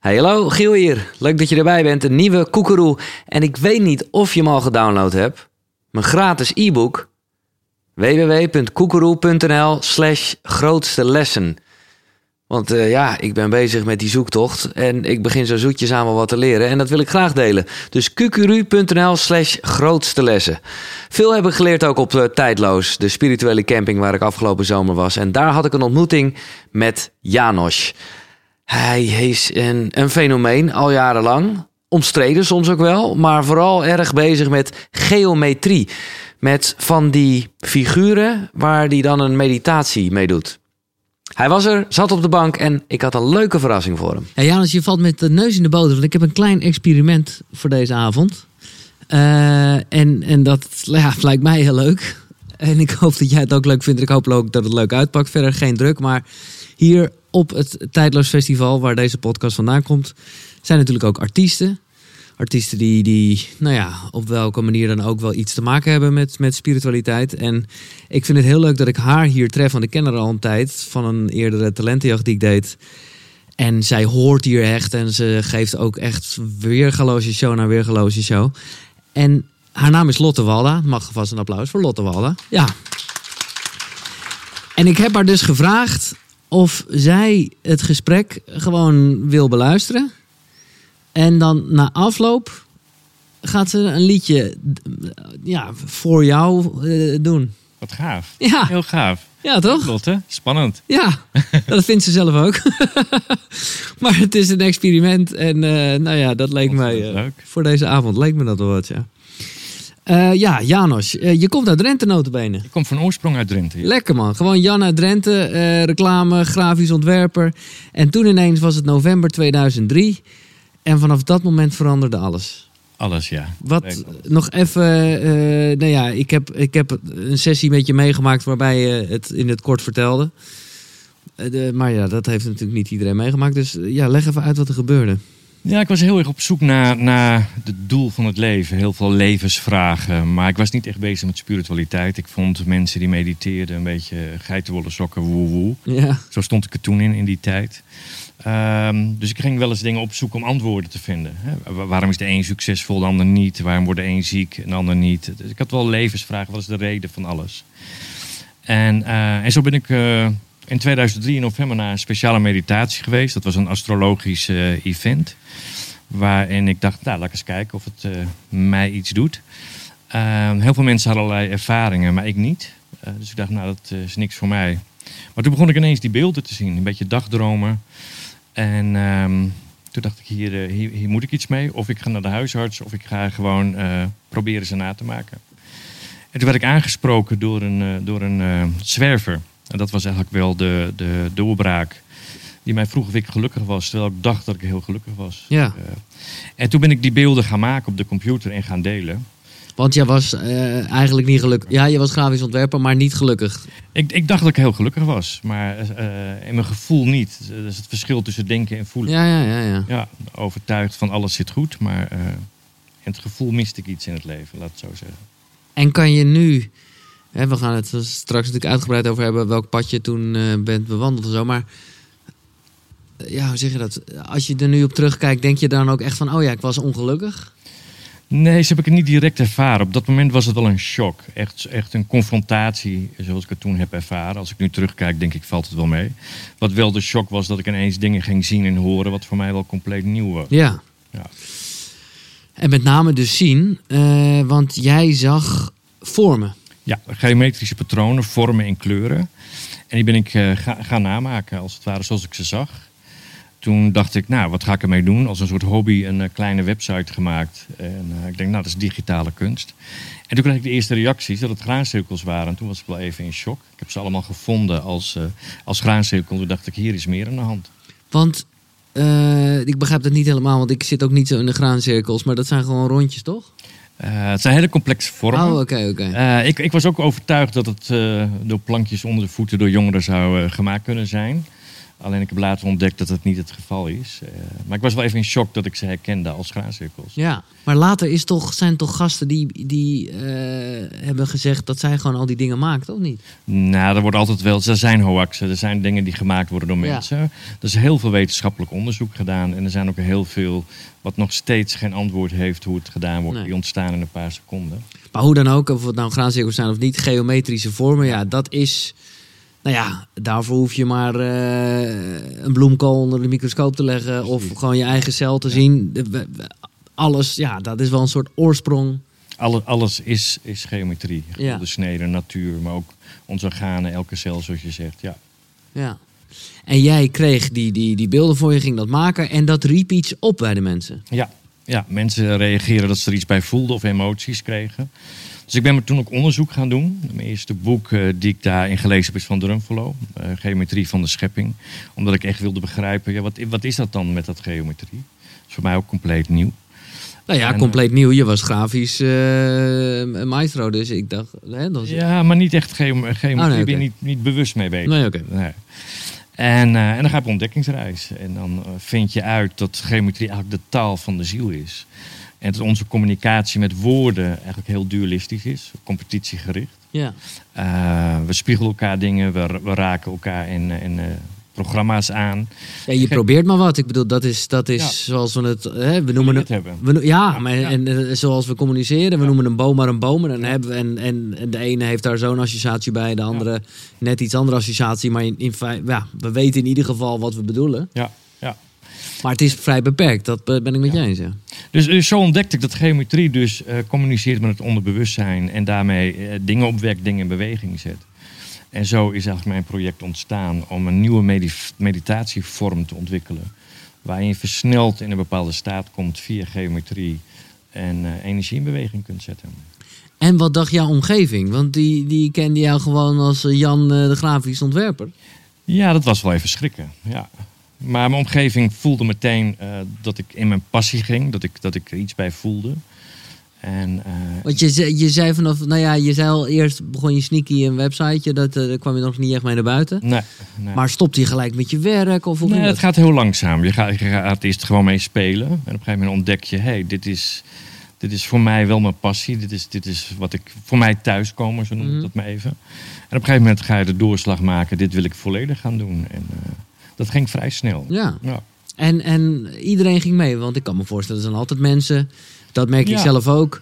Hey, hallo, Giel hier. Leuk dat je erbij bent. Een nieuwe Koekeroe. En ik weet niet of je hem al gedownload hebt. Mijn gratis e-book. www.koekeroe.nl slash grootste lessen. Want uh, ja, ik ben bezig met die zoektocht. En ik begin zo zoetjes aan wel wat te leren. En dat wil ik graag delen. Dus qqru.nl slash grootste lessen. Veel heb ik geleerd ook op uh, Tijdloos. De spirituele camping waar ik afgelopen zomer was. En daar had ik een ontmoeting met Janos. Hij is een, een fenomeen al jarenlang. Omstreden soms ook wel, maar vooral erg bezig met geometrie. Met van die figuren waar hij dan een meditatie mee doet. Hij was er, zat op de bank en ik had een leuke verrassing voor hem. Ja, Janus, je valt met de neus in de boter. Want ik heb een klein experiment voor deze avond. Uh, en, en dat ja, lijkt mij heel leuk. En ik hoop dat jij het ook leuk vindt. Ik hoop ook dat het leuk uitpakt. Verder geen druk. Maar hier op het Tijdloos Festival, waar deze podcast vandaan komt, zijn natuurlijk ook artiesten. Artiesten die, die, nou ja, op welke manier dan ook wel iets te maken hebben met, met spiritualiteit. En ik vind het heel leuk dat ik haar hier tref, want ik ken haar al een tijd van een eerdere talentenjacht die ik deed. En zij hoort hier echt en ze geeft ook echt weergaloze show na weergaloze show. En haar naam is Lotte Walda. Mag vast een applaus voor Lotte Walda. Ja. En ik heb haar dus gevraagd of zij het gesprek gewoon wil beluisteren. En dan na afloop gaat ze een liedje ja, voor jou uh, doen. Wat gaaf. Ja. Heel gaaf. Ja, toch? Lotte, spannend. Ja, dat vindt ze zelf ook. maar het is een experiment en uh, nou ja, dat leek mij uh, voor deze avond leek me dat wel wat, ja. Uh, ja, Janos, uh, je komt uit Drenthe notabene. Ik kom van oorsprong uit Drenthe. Ja. Lekker man, gewoon Jan uit Drenthe, uh, reclame, grafisch ontwerper. En toen ineens was het november 2003 en vanaf dat moment veranderde alles. Alles, ja. Wat, nog even, nou ja, ik heb, ik heb een sessie met je meegemaakt waarbij je het in het kort vertelde. De, maar ja, dat heeft natuurlijk niet iedereen meegemaakt. Dus ja, leg even uit wat er gebeurde. Ja, ik was heel erg op zoek naar, naar het doel van het leven. Heel veel levensvragen. Maar ik was niet echt bezig met spiritualiteit. Ik vond mensen die mediteerden een beetje geitenwolle sokken, woe woe. Ja. Zo stond ik er toen in, in die tijd. Um, dus ik ging wel eens dingen opzoeken om antwoorden te vinden. Waarom is de een succesvol, de ander niet? Waarom wordt de een ziek en de ander niet? Dus ik had wel levensvragen. Wat is de reden van alles? En, uh, en zo ben ik... Uh, in 2003 in november naar een speciale meditatie geweest. Dat was een astrologisch uh, event. Waarin ik dacht, nou, laat ik eens kijken of het uh, mij iets doet. Uh, heel veel mensen hadden allerlei ervaringen, maar ik niet. Uh, dus ik dacht, nou, dat is niks voor mij. Maar toen begon ik ineens die beelden te zien. Een beetje dagdromen. En um, toen dacht ik, hier, hier, hier, moet ik iets mee. Of ik ga naar de huisarts, of ik ga gewoon proberen ze na te maken. En toen werd ik aangesproken door een, door een zwerver. En dat was eigenlijk wel de, de doorbraak die mij vroeg of ik gelukkig was, terwijl ik dacht dat ik heel gelukkig was. Ja. Uh, en toen ben ik die beelden gaan maken op de computer en gaan delen. Want jij was uh, eigenlijk niet gelukkig. Ja, je was grafisch ontwerper, maar niet gelukkig. Ik, ik dacht dat ik heel gelukkig was, maar uh, in mijn gevoel niet. Dat is het verschil tussen denken en voelen. Ja, ja, ja. ja. ja overtuigd van alles zit goed, maar in het gevoel miste ik iets in het leven, laat het zo zeggen. En kan je nu Hè, we gaan het straks natuurlijk uitgebreid over hebben welk pad je toen bent bewandeld en zo. Maar ja, hoe zeg je dat? Als je er nu op terugkijkt, denk je dan ook echt van: oh ja, ik was ongelukkig? Nee, zo heb ik het niet direct ervaren. Op dat moment was het wel een shock. Echt, echt een confrontatie, zoals ik het toen heb ervaren. Als ik nu terugkijk, denk ik, valt het wel mee. Wat wel de shock was, dat ik ineens dingen ging zien en horen... wat voor mij wel compleet nieuw was. Ja. ja. En met name dus zien, uh, want jij zag vormen. Ja, geometrische patronen, vormen en kleuren. En die ben ik uh, ga, gaan namaken, als het ware zoals ik ze zag. Toen dacht ik, nou, wat ga ik ermee doen? Als een soort hobby een uh, kleine website gemaakt. En uh, ik denk, nou, dat is digitale kunst. En toen kreeg ik de eerste reacties dat het graancirkels waren. En toen was ik wel even in shock. Ik heb ze allemaal gevonden als, als graancirkel. Toen dacht ik, hier is meer aan de hand. Want ik begrijp dat niet helemaal, want ik zit ook niet zo in de graancirkels. Maar dat zijn gewoon rondjes, toch? Uh, het zijn hele complexe vormen. Oh, oké, oké. Uh, ik, ik, was ook overtuigd dat het uh, door plankjes onder de voeten door jongeren zou gemaakt kunnen zijn. Alleen ik heb later ontdekt dat dat niet het geval is. Eh, maar ik was wel even in shock dat ik ze herkende als graancirkels. Ja, maar later is toch, zijn toch gasten die, die eh, hebben gezegd dat zij gewoon al die dingen maakt, of niet? Nou, er wordt altijd wel. Er zijn hoaxen, er zijn dingen die gemaakt worden door Ja. mensen. Er is heel veel wetenschappelijk onderzoek gedaan. En er zijn ook heel veel wat nog steeds geen antwoord heeft hoe het gedaan wordt. Nee. Die ontstaan in een paar seconden. Maar hoe dan ook, of het nou graancirkels zijn of niet, geometrische vormen, ja, dat is... Nou ja, daarvoor hoef je maar eh, een bloemkool onder de microscoop te leggen of gewoon je eigen cel te zien. Alles, ja, dat is wel een soort oorsprong. Alle, alles is, is geometrie. Ja. De snede, natuur, maar ook onze organen, elke cel zoals je zegt. Ja. Ja. En jij kreeg die, die, die beelden voor je, ging dat maken en dat riep iets op bij de mensen. Ja, ja, mensen reageren dat ze er iets bij voelden of emoties kregen. Dus ik ben me toen ook onderzoek gaan doen. Mijn eerste boek eh, die ik daarin gelezen heb is van Drumfalo, eh, Geometrie van de Schepping. Omdat ik echt wilde begrijpen, ja, wat, wat is dat dan met dat geometrie? Dat is voor mij ook compleet nieuw. Nou ja, En, compleet nieuw. Je was grafisch eh, maestro, dus ik dacht... Hè, dat. Ja, maar niet echt geo- geometrie. Oh, nee, Ik ben niet, niet bewust mee bezig. Nee, oké. Nee. En, eh, en dan ga je op ontdekkingsreis. En dan eh, vind je uit dat geometrie eigenlijk de taal van de ziel is. En dat onze communicatie met woorden eigenlijk heel dualistisch is, competitiegericht. Ja. Eh, we spiegelen elkaar dingen, we, we raken elkaar in, in eh, programma's aan. Ja, je probeert maar wat. Ik bedoel, dat is, dat is Ja. zoals we het... Hè, we noemen het hebben. We, ja, maar ja. En, eh, zoals we communiceren, we noemen een boom maar een boom. En, dan hebben we, en, en, en de ene heeft daar zo'n associatie bij, de andere net iets andere associatie. Maar in, in ja, we weten in ieder geval wat we bedoelen. Ja. Maar het is vrij beperkt, dat ben ik met je eens. Ja. Dus, dus zo ontdekte ik dat geometrie dus eh, communiceert met het onderbewustzijn en daarmee eh, dingen opwekt, dingen in beweging zet. En zo is eigenlijk mijn project ontstaan om een nieuwe medi- meditatievorm te ontwikkelen. Waarin je versneld in een bepaalde staat komt via geometrie en eh, energie in beweging kunt zetten. En wat dacht jouw omgeving? Want die, die kende jou gewoon als Jan de grafisch ontwerper. Ja, dat was wel even schrikken. Ja. Maar mijn omgeving voelde meteen eh, dat ik in mijn passie ging, dat ik, dat ik er iets bij voelde. En, eh, Want je, zei- je zei vanaf, nou ja, je zei al eerst begon je sneaky een websiteje, dat, eh, daar kwam je nog niet echt mee naar buiten. nee, nee. Maar stopte je gelijk met je werk? Of Nee, het gaat heel langzaam. Je gaat, je gaat eerst gewoon mee spelen. En op een gegeven moment ontdek je... hey, dit, is, dit is voor mij wel mijn passie. Dit is, dit is wat ik voor mij thuiskomen, zo noem ik Mhm. dat maar even. En op een gegeven moment ga je de doorslag maken. Dit wil ik volledig gaan doen. En dat ging vrij snel. Ja. Ja. En, en iedereen ging mee, want ik kan me voorstellen, er zijn altijd mensen, dat merk ik Ja. zelf ook,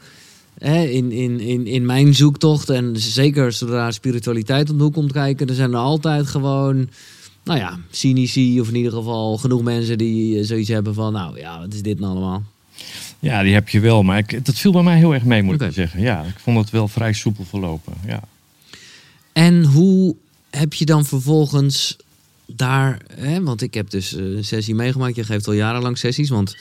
hè, in, in, in, in mijn zoektocht. En zeker zodra spiritualiteit om de hoek komt kijken, er zijn er altijd gewoon, nou ja, cynici of in ieder geval genoeg mensen die zoiets hebben van, nou ja, wat is dit nou allemaal? ja, die heb je wel. Maar ik, dat viel bij mij heel erg mee, moet Oké. ik zeggen. Ja, ik vond het wel vrij soepel verlopen. Ja. En hoe heb je dan vervolgens daar, hè, want ik heb dus eh, een sessie meegemaakt, je geeft al jarenlang sessies, want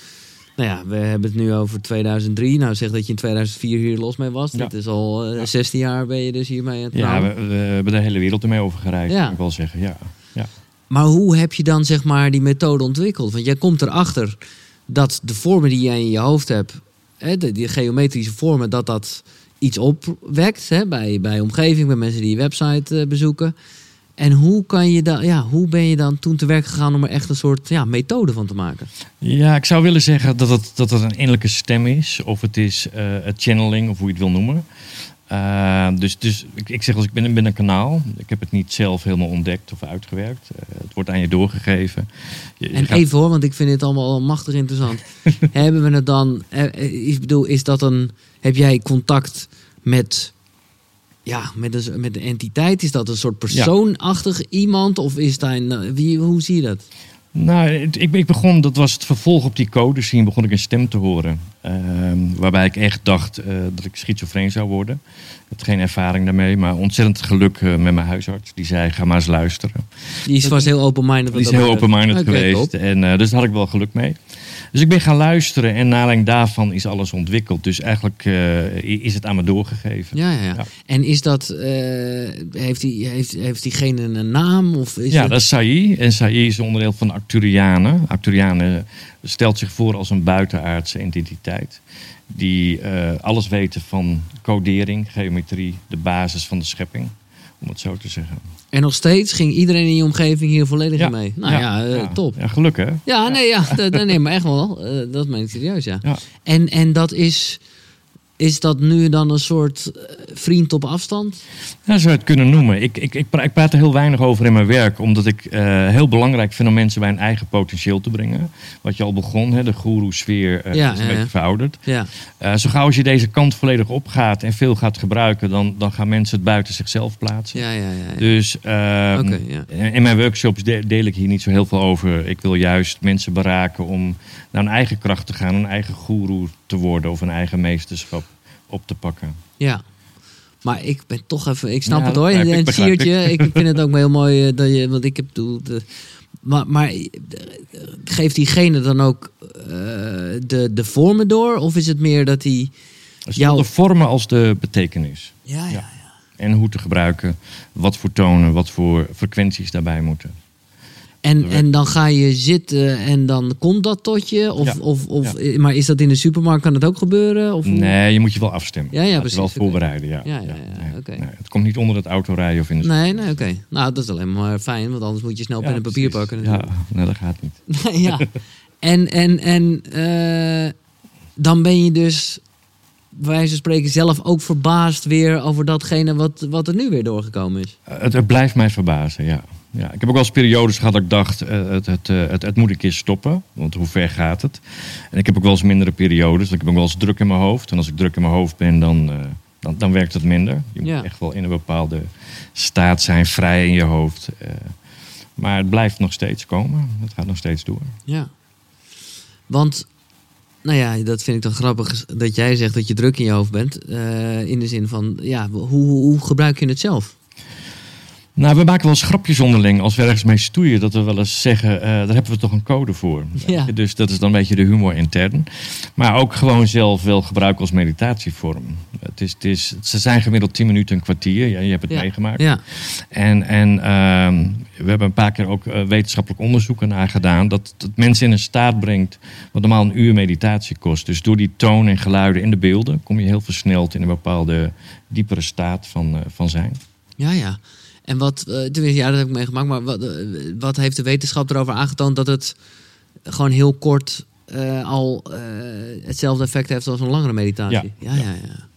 nou ja, we hebben het nu over 2003. Nou, zeg dat je in 2004 hier los mee was. Ja. Dat is al eh, Ja. 16 jaar ben je dus hiermee aan het Ja, we, we hebben de hele wereld ermee over gereisd, Ja. kan ik wel zeggen. Ja. Ja. Maar hoe heb je dan zeg maar die methode ontwikkeld? Want jij komt erachter dat de vormen die jij in je hoofd hebt, hè, de, die geometrische vormen, dat dat iets opwekt hè, bij, bij omgeving, bij mensen die je website eh, bezoeken. En hoe, kan je dan, ja, hoe ben je dan toen te werk gegaan om er echt een soort ja, methode van te maken? Ja, ik zou willen zeggen dat het, dat het een innerlijke stem is. Of het is het channeling, of hoe je het wil noemen. Eh, dus dus ik, ik zeg als ik ben, ben een kanaal. Ik heb het niet zelf helemaal ontdekt of uitgewerkt. Eh, het wordt aan je doorgegeven. Je- je En gaat- even hoor, want ik vind dit allemaal machtig interessant. Hebben we het dan, ik bedoel, is dat een, heb jij contact met, ja, met een, met een entiteit? Is dat een soort persoonachtig iemand? Of is daar een, eh, wie, hoe zie je dat? Nou, ik, ik begon, dat was het vervolg op die code zien, begon ik een stem te horen. Ehm, waarbij ik echt dacht eh, dat ik schizofreen zou worden. Ik had geen ervaring daarmee, maar ontzettend geluk eh, met mijn huisarts. Die zei, ga maar eens luisteren. Die is vast heel open-minded. Die is heel open-minded geweest. top. En, dus daar had ik wel geluk mee. Dus ik ben gaan luisteren en naar daarvan is alles ontwikkeld. Dus eigenlijk eh, is het aan me doorgegeven. Ja, ja. En is dat, eh, heeft, die, heeft, heeft diegene een naam? Of is ja, het- dat is Saï. En Saï is onderdeel van de Acturianen. Acturianen stelt zich voor als een buitenaardse entiteit. Die eh, alles weten van codering, geometrie, de basis van de schepping. Om het zo te zeggen. En nog steeds ging iedereen in je omgeving hier volledig Ja. mee. Nou ja, eh, top. Ja, geluk hè? Ja, nee, ja, nee, maar echt wel. Eh, dat meen ik serieus, ja. Ja. En, en dat is, is dat nu dan een soort eh, vriend op afstand? Ja, zou je het kunnen noemen. Ik, ik, ik, pra- ik praat er heel weinig over in mijn werk, omdat ik eh, heel belangrijk vind om mensen bij hun eigen potentieel te brengen. Wat je al begon, hè, de guru-sfeer eh, Ja, is een ja, beetje ja. verouderd. Ja, zo gauw als je deze kant volledig opgaat en veel gaat gebruiken, dan, dan gaan mensen het buiten zichzelf plaatsen. ja, ja. ja. Dus ehm, in- mijn workshops de- deel ik hier niet zo heel veel over. Ik wil juist mensen beraken om naar hun eigen kracht te gaan, een eigen guru te worden of een eigen meesterschap op te pakken. Ja. Maar ik ben toch even, ik snap Ja, het hoor. En ik, het siertje, ik vind het ook heel mooi eh, dat je, want ik heb de, maar, maar eh, geeft diegene dan ook eh, de, de vormen door? Of is het meer dat hij. Zowel de vormen als de betekenis. Ja, ja, Ja. En hoe te gebruiken, wat voor tonen, wat voor frequenties daarbij moeten. En, en dan ga je zitten en dan komt dat tot je? Of, Ja. of, of, eh, Maar is dat in de supermarkt, kan dat ook gebeuren? Of? Nee, je moet je wel afstemmen. Ja, ja, Laat je precies, wel voorbereiden, ja. Ja, ja, nee, het komt niet onder het autorijden of in de Nee, nee, oké. Nou, dat is alleen maar fijn, want anders moet je snel pen en papier precies. pakken. Ja, dat gaat niet. ja. En, en, en eh, dan ben je dus, wijze van spreken, zelf ook verbaasd weer over datgene wat, wat er nu weer doorgekomen is. Eh, Het, het blijft mij verbazen, ja. Ja. Ik heb ook wel eens periodes gehad dat ik dacht, eh, het, het, eh, het, het moet een keer stoppen. Want hoe ver gaat het? En ik heb ook wel eens mindere periodes. Ik heb ook wel eens druk in mijn hoofd. En als ik druk in mijn hoofd ben, dan, eh, dan, dan werkt het minder. Je moet Ja. echt wel in een bepaalde staat zijn, vrij in je hoofd. maar het blijft nog steeds komen. Het gaat nog steeds door. Ja. Want, nou ja, dat vind ik dan grappig dat jij zegt dat je druk in je hoofd bent. in de zin van, ja, hoe, hoe gebruik je het zelf? Nou, we maken wel eens grapjes onderling als we ergens mee stoeien. Dat we wel eens zeggen, eh, daar hebben we toch een code voor. Ja. Dus dat is dan een beetje de humor intern. Maar ook gewoon zelf wel gebruiken als meditatievorm. Het is, het is, ze zijn gemiddeld 10 minuten, een kwartier. Ja, je hebt het Ja. meegemaakt. Ja, En, en ehm, we hebben een paar keer ook eh, wetenschappelijk onderzoek naar gedaan. Dat het mensen in een staat brengt wat normaal een uur meditatie kost. Dus door die toon en geluiden in de beelden kom je heel versneld in een bepaalde diepere staat van, eh, van zijn. ja, ja. En wat, tenminste, ja, dat heb ik meegemaakt. Maar wat, eh, wat heeft de wetenschap erover aangetoond dat het gewoon heel kort eh, al hetzelfde effect heeft als een langere meditatie? Ja, ja, ja. ja.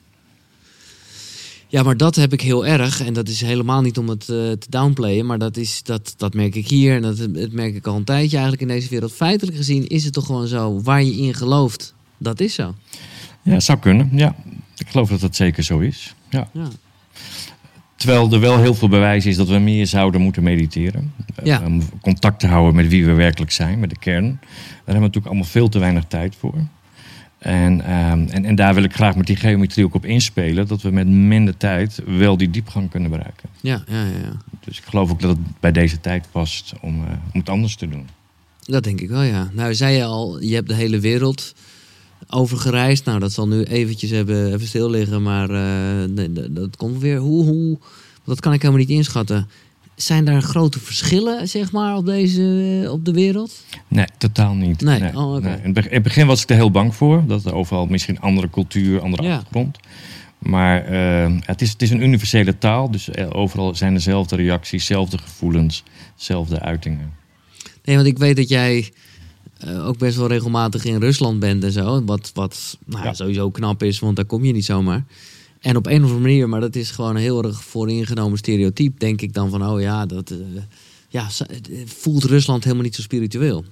Ja, maar dat heb ik heel erg. En dat is helemaal niet om het te downplayen. Maar dat, is, dat, dat merk ik hier. En dat, dat merk ik al een tijdje eigenlijk in deze wereld. Feitelijk gezien is het toch gewoon zo. Waar je in gelooft, dat is zo. Ja, zou kunnen. Ja, ik geloof dat dat zeker zo is. Ja. Ja. Terwijl er wel heel veel bewijs is dat we meer zouden moeten mediteren. Eh, Ja. Om contact te houden met wie we werkelijk zijn, met de kern. Daar hebben we natuurlijk allemaal veel te weinig tijd voor. En, ehm, en, en daar wil ik graag met die geometrie ook op inspelen. Dat we met minder tijd wel die diepgang kunnen bereiken. Ja, ja, ja, ja. Dus ik geloof ook dat het bij deze tijd past om, eh, om het anders te doen. Dat denk ik wel, ja. Nou, zei je al, je hebt de hele wereld overgereisd. Nou, dat zal nu eventjes hebben, even stil liggen, maar eh, nee, dat, dat komt weer. Hoe, hoe, dat kan ik helemaal niet inschatten. Zijn daar grote verschillen, zeg maar, op, deze, op de wereld? Nee, totaal niet. Nee, oh, oké. In, het begin, in het begin was ik er heel bang voor. Dat er overal misschien andere cultuur, andere Ja. achtergrond. Maar eh, het, is, het is een universele taal. Dus eh, overal zijn dezelfde reacties, dezelfde gevoelens, dezelfde uitingen. Nee, want ik weet dat jij eh, ook best wel regelmatig in Rusland bent en zo. Wat, wat nou, Ja. sowieso knap is, want daar kom je niet zomaar. En op een of andere manier, maar dat is gewoon een heel erg vooringenomen stereotype, denk ik dan van, oh ja, dat eh, ja, eh, voelt Rusland helemaal niet zo spiritueel.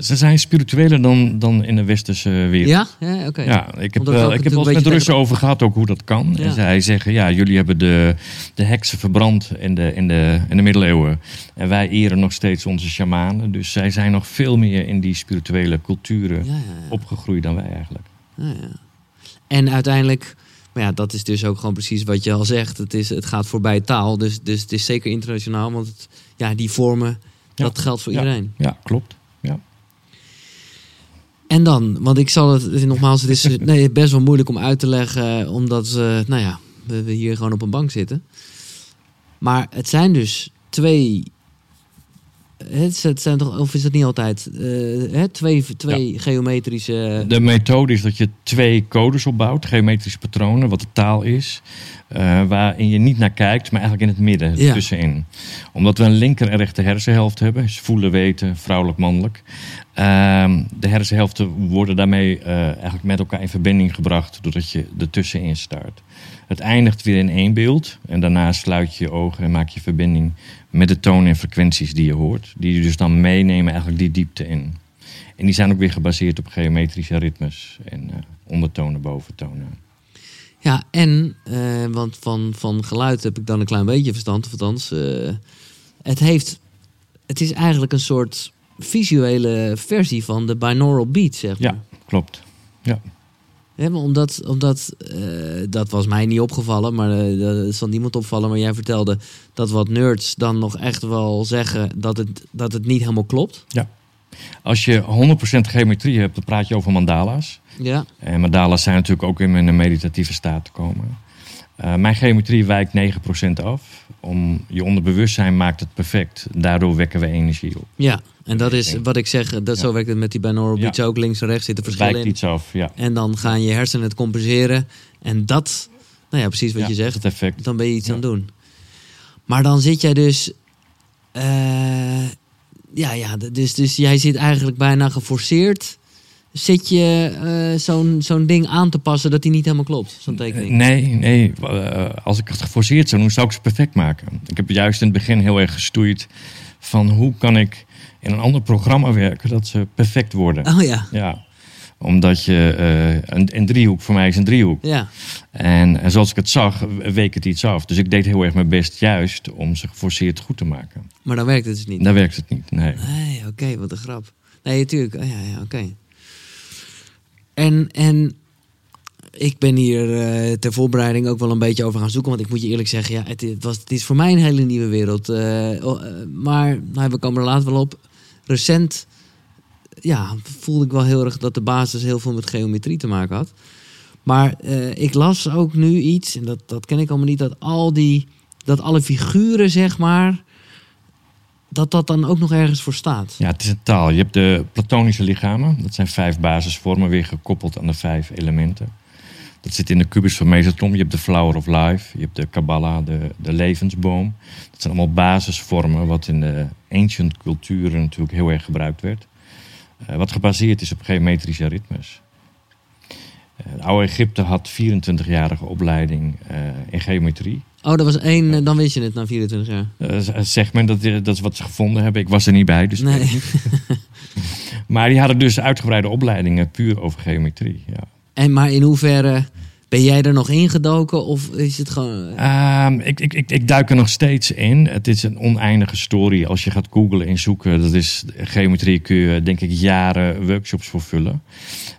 Ze zijn spiritueler dan, dan in de westerse wereld. Ja? Ja, oké. Ja, ik heb, wel, ik heb wel eens met Russen over gehad ook hoe dat kan. Ja. En zij zeggen, ja, jullie hebben de, de heksen verbrand in de, in, de, in de middeleeuwen. En wij eren nog steeds onze shamanen. Dus zij zijn nog veel meer in die spirituele culturen Ja, opgegroeid dan wij eigenlijk. Ja, ja. En uiteindelijk, maar ja, dat is dus ook gewoon precies wat je al zegt. Het, is, het gaat voorbij taal, dus, dus het is zeker internationaal. Want het, ja, die vormen, dat geldt voor iedereen. Ja, klopt. En dan, want ik zal het, nogmaals, het is nee, best wel moeilijk om uit te leggen, omdat eh, nou ja, we hier gewoon op een bank zitten. Maar het zijn dus twee. Het, het zijn toch, of is dat niet altijd? eh, twee twee geometrische. De methode is dat je twee codes opbouwt, geometrische patronen, wat de taal is. eh, waarin je niet naar kijkt, maar eigenlijk in het midden, Ja. tussenin. Omdat we een linker en rechter hersenhelft hebben, dus voelen, weten, vrouwelijk, mannelijk. Ehm, de hersenhelften worden daarmee eh, eigenlijk met elkaar in verbinding gebracht, doordat je ertussenin staart. Het eindigt weer in één beeld en daarna sluit je je ogen en maak je verbinding met de tonen en frequenties die je hoort. Die je dus dan meenemen eigenlijk die diepte in. En die zijn ook weer gebaseerd op geometrische ritmes en eh, ondertonen, boventonen. Ja, en, eh, want van, van geluid heb ik dan een klein beetje verstand, of althans. eh, het, heeft, het is eigenlijk een soort visuele versie van de binaural beat, zeg maar. Ja, klopt. Ja. Maar omdat, omdat eh, dat was mij niet opgevallen, maar eh, dat zal niemand opvallen. Maar jij vertelde dat wat nerds dan nog echt wel zeggen dat het, dat het niet helemaal klopt. Als je 100% geometrie hebt, dan praat je over mandala's. Ja, En mandala's zijn natuurlijk ook in een meditatieve staat te komen. Eh, mijn geometrie wijkt 9% af. Om, je onderbewustzijn maakt het perfect. Daardoor wekken we energie op. ja. en dat is wat ik zeg, dat, zo werkt het met die binaural Ja. beats ook. Links en rechts zitten verschillen in. iets af, ja. En dan gaan je hersenen het compenseren. En dat, nou ja, precies wat Ja, je zegt. Het effect. dan ben je iets aan het doen. Maar dan zit jij dus. eh, ja, ja, dus, dus jij zit eigenlijk bijna geforceerd. Zit je eh, zo'n zo'n ding aan te passen dat die niet helemaal klopt? Zo'n tekening. Nee, nee. eh, als ik het geforceerd zou doen, zou ik ze perfect maken. Ik heb juist in het begin heel erg gestoeid van hoe kan ik in een ander programma werken dat ze perfect worden. Oh ja, Ja, omdat je eh, een, een driehoek voor mij is een driehoek. ja. En, en zoals ik het zag, week het iets af. Dus ik deed heel erg mijn best juist om ze geforceerd goed te maken. Maar dan werkt het dus niet. Daar werkt het niet. Nee. Nee, oké, wat een grap. Nee, natuurlijk. Oh, ja, ja, oké. En, en ik ben hier eh, ter voorbereiding ook wel een beetje over gaan zoeken. Want ik moet je eerlijk zeggen, ja, het, was, het is voor mij een hele nieuwe wereld. Eh, oh, eh, maar nou, we komen er later wel op. Recent ja, voelde ik wel heel erg dat de basis heel veel met geometrie te maken had. Maar ik las ook nu iets, en dat, dat ken ik allemaal niet, dat al die, dat alle figuren, zeg maar, dat dat dan ook nog ergens voor staat. Ja, het is een taal. Je hebt de platonische lichamen. Dat zijn vijf basisvormen, weer gekoppeld aan de vijf elementen. Dat zit in de kubus van Metatron. Je hebt de Flower of Life. Je hebt de Kabbalah, de, de levensboom. Dat zijn allemaal basisvormen wat in de ancient culturen natuurlijk heel erg gebruikt werd. Eh, wat gebaseerd is op geometrische ritmes. Het oude Egypte had 24-jarige opleiding eh, in geometrie. Oh, dat was één, eh, dan wist je het na 24 jaar. Eh, zeg men, dat, dat is wat ze gevonden hebben. Ik was er niet bij, dus weet Nee. Maar die hadden dus uitgebreide opleidingen puur over geometrie. Ja. En maar in hoeverre ben jij er nog ingedoken of is het gewoon... Ehm, ik, ik, ik, ik duik er nog steeds in. Het is een oneindige story. Als je gaat googlen en zoeken, dat is geometrie kun je denk ik jaren workshops voor vullen.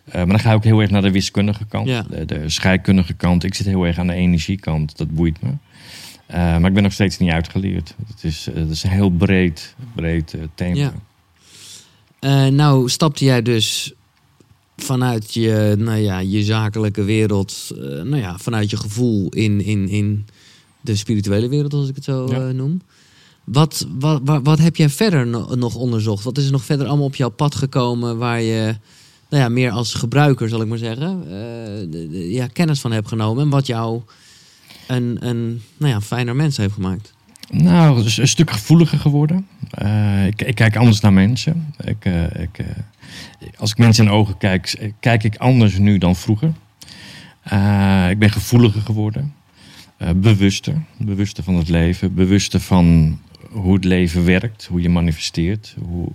Eh, maar dan ga ik ook heel erg naar de wiskundige kant, Ja. de, de scheikundige kant. Ik zit heel erg aan de energiekant, dat boeit me. Eh, maar ik ben nog steeds niet uitgeleerd. Het is, eh, het is een heel breed, breed eh, thema. Ja. Nou, stapte jij dus vanuit je, nou ja, je zakelijke wereld, nou ja, vanuit je gevoel in, in, in de spirituele wereld, als ik het zo Ja. noem. Wat, wat, wat, wat heb jij verder no- nog onderzocht? Wat is er nog verder allemaal op jouw pad gekomen waar je, nou ja, meer als gebruiker, zal ik maar zeggen, de- de- ja, kennis van hebt genomen en wat jou een, een nou ja, fijner mens heeft gemaakt? Nou, dus een stuk gevoeliger geworden. Eh, ik, ik kijk anders naar mensen. Ik, eh, ik, eh, als ik mensen in de ogen kijk, kijk ik anders nu dan vroeger. Ik ben gevoeliger geworden. Bewuster. Bewuster van het leven. Bewuster van hoe het leven werkt. Hoe je manifesteert. Hoe,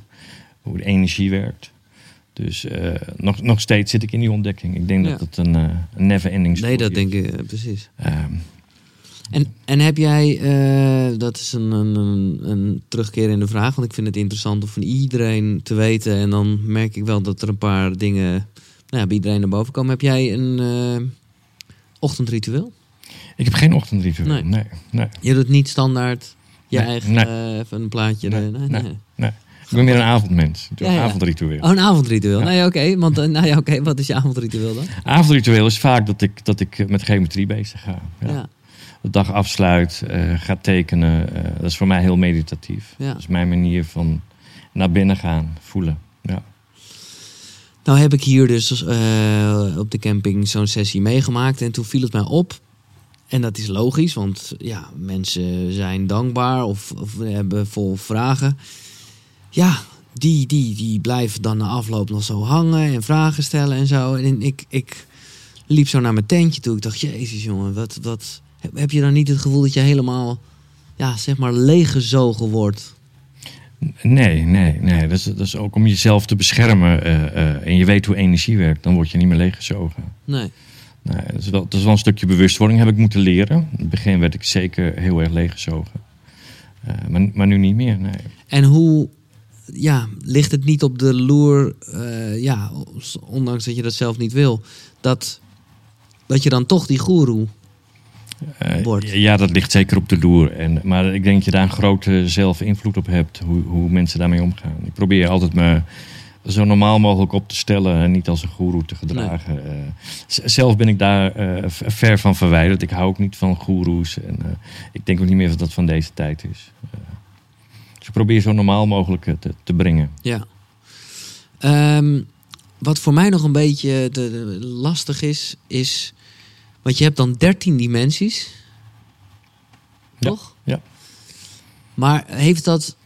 hoe de energie werkt. Dus nog, nog steeds zit ik in die ontdekking. Ik denk Ja. dat het een, een never-ending story Nee, dat is. denk ik eh, precies. En, en heb jij, eh, dat is een, een, een, een terugkerende vraag, want ik vind het interessant om van iedereen te weten. En dan merk ik wel dat er een paar dingen nou ja, bij iedereen naar boven komen. Heb jij een eh, ochtendritueel? ik heb geen ochtendritueel. Nee. nee, nee. Je doet niet standaard je Nee, eigen nee. eh, even een plaatje. Nee, nee, nee, ik ben meer een avondmens. Ja, een ja. avondritueel. Oh, een avondritueel. Ja. Nee, oké. want nou ja, oké. Wat is je avondritueel dan? Avondritueel is vaak dat ik, dat ik met geometrie bezig ga. Ja. De dag afsluit, eh ga tekenen. eh, dat is voor mij heel meditatief. Ja. Dat is mijn manier van naar binnen gaan, voelen. Ja. Nou heb ik hier dus eh, op de camping zo'n sessie meegemaakt. En toen viel het mij op. En dat is logisch, want ja, mensen zijn dankbaar of, of hebben vol vragen. Ja, die, die, die blijven dan na afloop nog zo hangen en vragen stellen en zo. En ik, ik liep zo naar mijn tentje toe. Ik dacht, jezus jongen, wat, wat, heb je dan niet het gevoel dat je helemaal, ja, zeg maar, leeggezogen wordt? Nee, nee, nee. Dat is, dat is ook om jezelf te beschermen. eh, eh, en je weet hoe energie werkt, dan word je niet meer leeggezogen. Nee. Nee, dat, is wel, dat is wel een stukje bewustwording, heb ik moeten leren. In het begin werd ik zeker heel erg leeggezogen. Eh, maar, maar nu niet meer, nee. En hoe ja, ligt het niet op de loer, ja, ondanks dat je dat zelf niet wil, dat, dat je dan toch die goeroe wordt. ja, dat ligt zeker op de loer. En, maar ik denk dat je daar een grote zelf invloed op hebt, hoe, hoe mensen daarmee omgaan. Ik probeer altijd me zo normaal mogelijk op te stellen en niet als een goeroe te gedragen. Eh, zelf ben ik daar eh, ver van verwijderd. Ik hou ook niet van goeroes. En, eh, ik denk ook niet meer dat dat van deze tijd is. Eh, dus ik probeer zo normaal mogelijk eh, te, te brengen. Ja. Ehm, wat voor mij nog een beetje de, de- lastig is, is. Want je hebt dan 13 dimensies. Ja, Toch? ja. Maar heeft dat,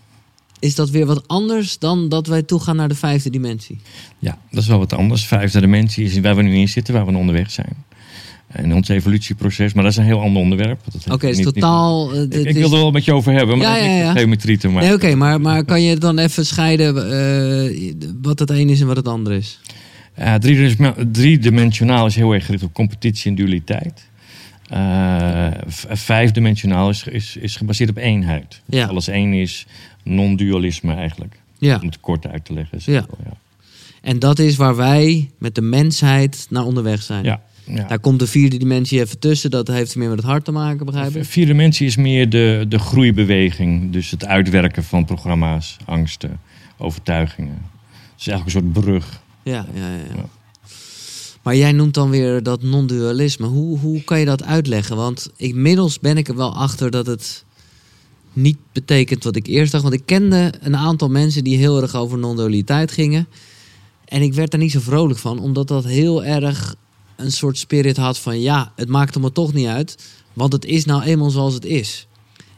is dat weer wat anders dan dat wij toegaan naar de vijfde dimensie? Ja, dat is wel wat anders. Vijfde dimensie is waar we nu in zitten, waar we onderweg zijn. En ons evolutieproces, maar dat is een heel ander onderwerp. Oké, niet- niet- totaal. eh, Ik, dit ik is- wil er wel met je over hebben, maar Ja, ja, geometrie te maken. Nee, oké, maar, maar kan je dan even scheiden eh, wat het een is en wat het ander is? Ja, driedimensionaal is heel erg gericht op competitie en dualiteit. V- vijfdimensionaal is, is, is gebaseerd op eenheid. Ja. Alles één is non-dualisme eigenlijk. Ja. Om het kort uit te leggen. Ja. En dat is waar wij met de mensheid naar onderweg zijn. Ja. Ja. Daar komt de vierde dimensie even tussen. Dat heeft meer met het hart te maken, begrijp ik? Vierde dimensie is meer de, de groeibeweging. Dus het uitwerken van programma's, angsten, overtuigingen. Het is eigenlijk een soort brug. Ja, ja, ja. Maar jij noemt dan weer dat non-dualisme. Hoe, hoe kan je dat uitleggen? Want inmiddels ben ik er wel achter dat het niet betekent wat ik eerst dacht. Want ik kende een aantal mensen die heel erg over non-dualiteit gingen. En ik werd er niet zo vrolijk van, omdat dat heel erg een soort spirit had van... ja, het maakt er me toch niet uit, want het is nou eenmaal zoals het is.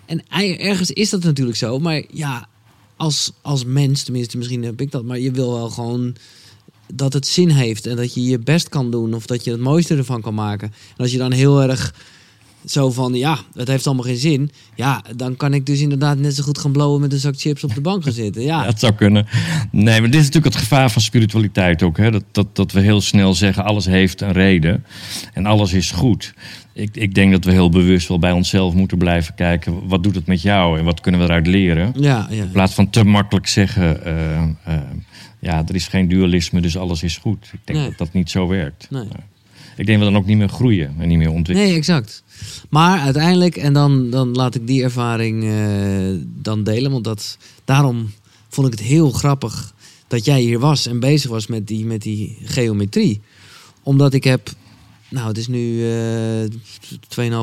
En ergens is dat natuurlijk zo, maar ja, als, als mens, tenminste misschien heb ik dat... maar je wil wel gewoon dat het zin heeft en dat je je best kan doen... of dat je het mooiste ervan kan maken. En als je dan heel erg zo van, ja, het heeft allemaal geen zin... ja, dan kan ik dus inderdaad net zo goed gaan blowen... met een zak chips op de bank gaan zitten, ja. Het zou kunnen. Nee, maar dit is natuurlijk het gevaar van spiritualiteit ook. Hè? Dat, dat, dat we heel snel zeggen, alles heeft een reden. En alles is goed. Ik, ik denk dat we heel bewust wel bij onszelf moeten blijven kijken. Wat doet het met jou en wat kunnen we eruit leren? Ja, ja. In plaats van te makkelijk zeggen... eh, eh, ja, er is geen dualisme, dus alles is goed. Ik denk Nee. dat dat niet zo werkt. Nee. Ik denk dat we dan ook niet meer groeien en niet meer ontwikkelen. Nee, exact. Maar uiteindelijk, en dan, dan laat ik die ervaring eh, dan delen. Want dat, daarom vond ik het heel grappig dat jij hier was en bezig was met die, met die geometrie. Omdat ik heb, nou het is nu eh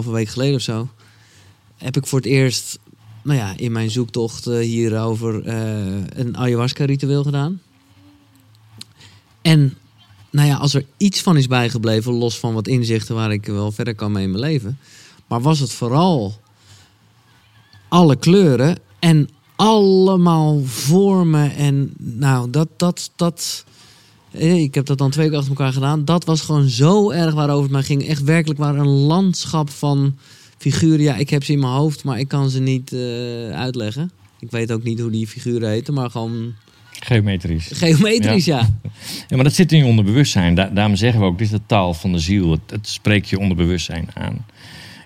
2,5 week geleden of zo, heb ik voor het eerst, nou ja, in mijn zoektocht eh, hierover eh, een ayahuasca-ritueel gedaan. En nou ja, als er iets van is bijgebleven, los van wat inzichten waar ik wel verder kan mee in mijn leven. Maar was het vooral alle kleuren en allemaal vormen. En nou, dat, dat, dat. Eh, Ik heb dat dan twee keer achter elkaar gedaan. Dat was gewoon zo erg waarover het mij ging. Echt werkelijk waar een landschap van figuren. Ja, ik heb ze in mijn hoofd, maar ik kan ze niet eh, uitleggen. Ik weet ook niet hoe die figuren heten, maar gewoon Geometrisch. geometrisch, ja. Ja, maar dat zit in je onderbewustzijn. Da- daarom zeggen we ook, dit is de taal van de ziel. Het, het spreekt je onderbewustzijn aan.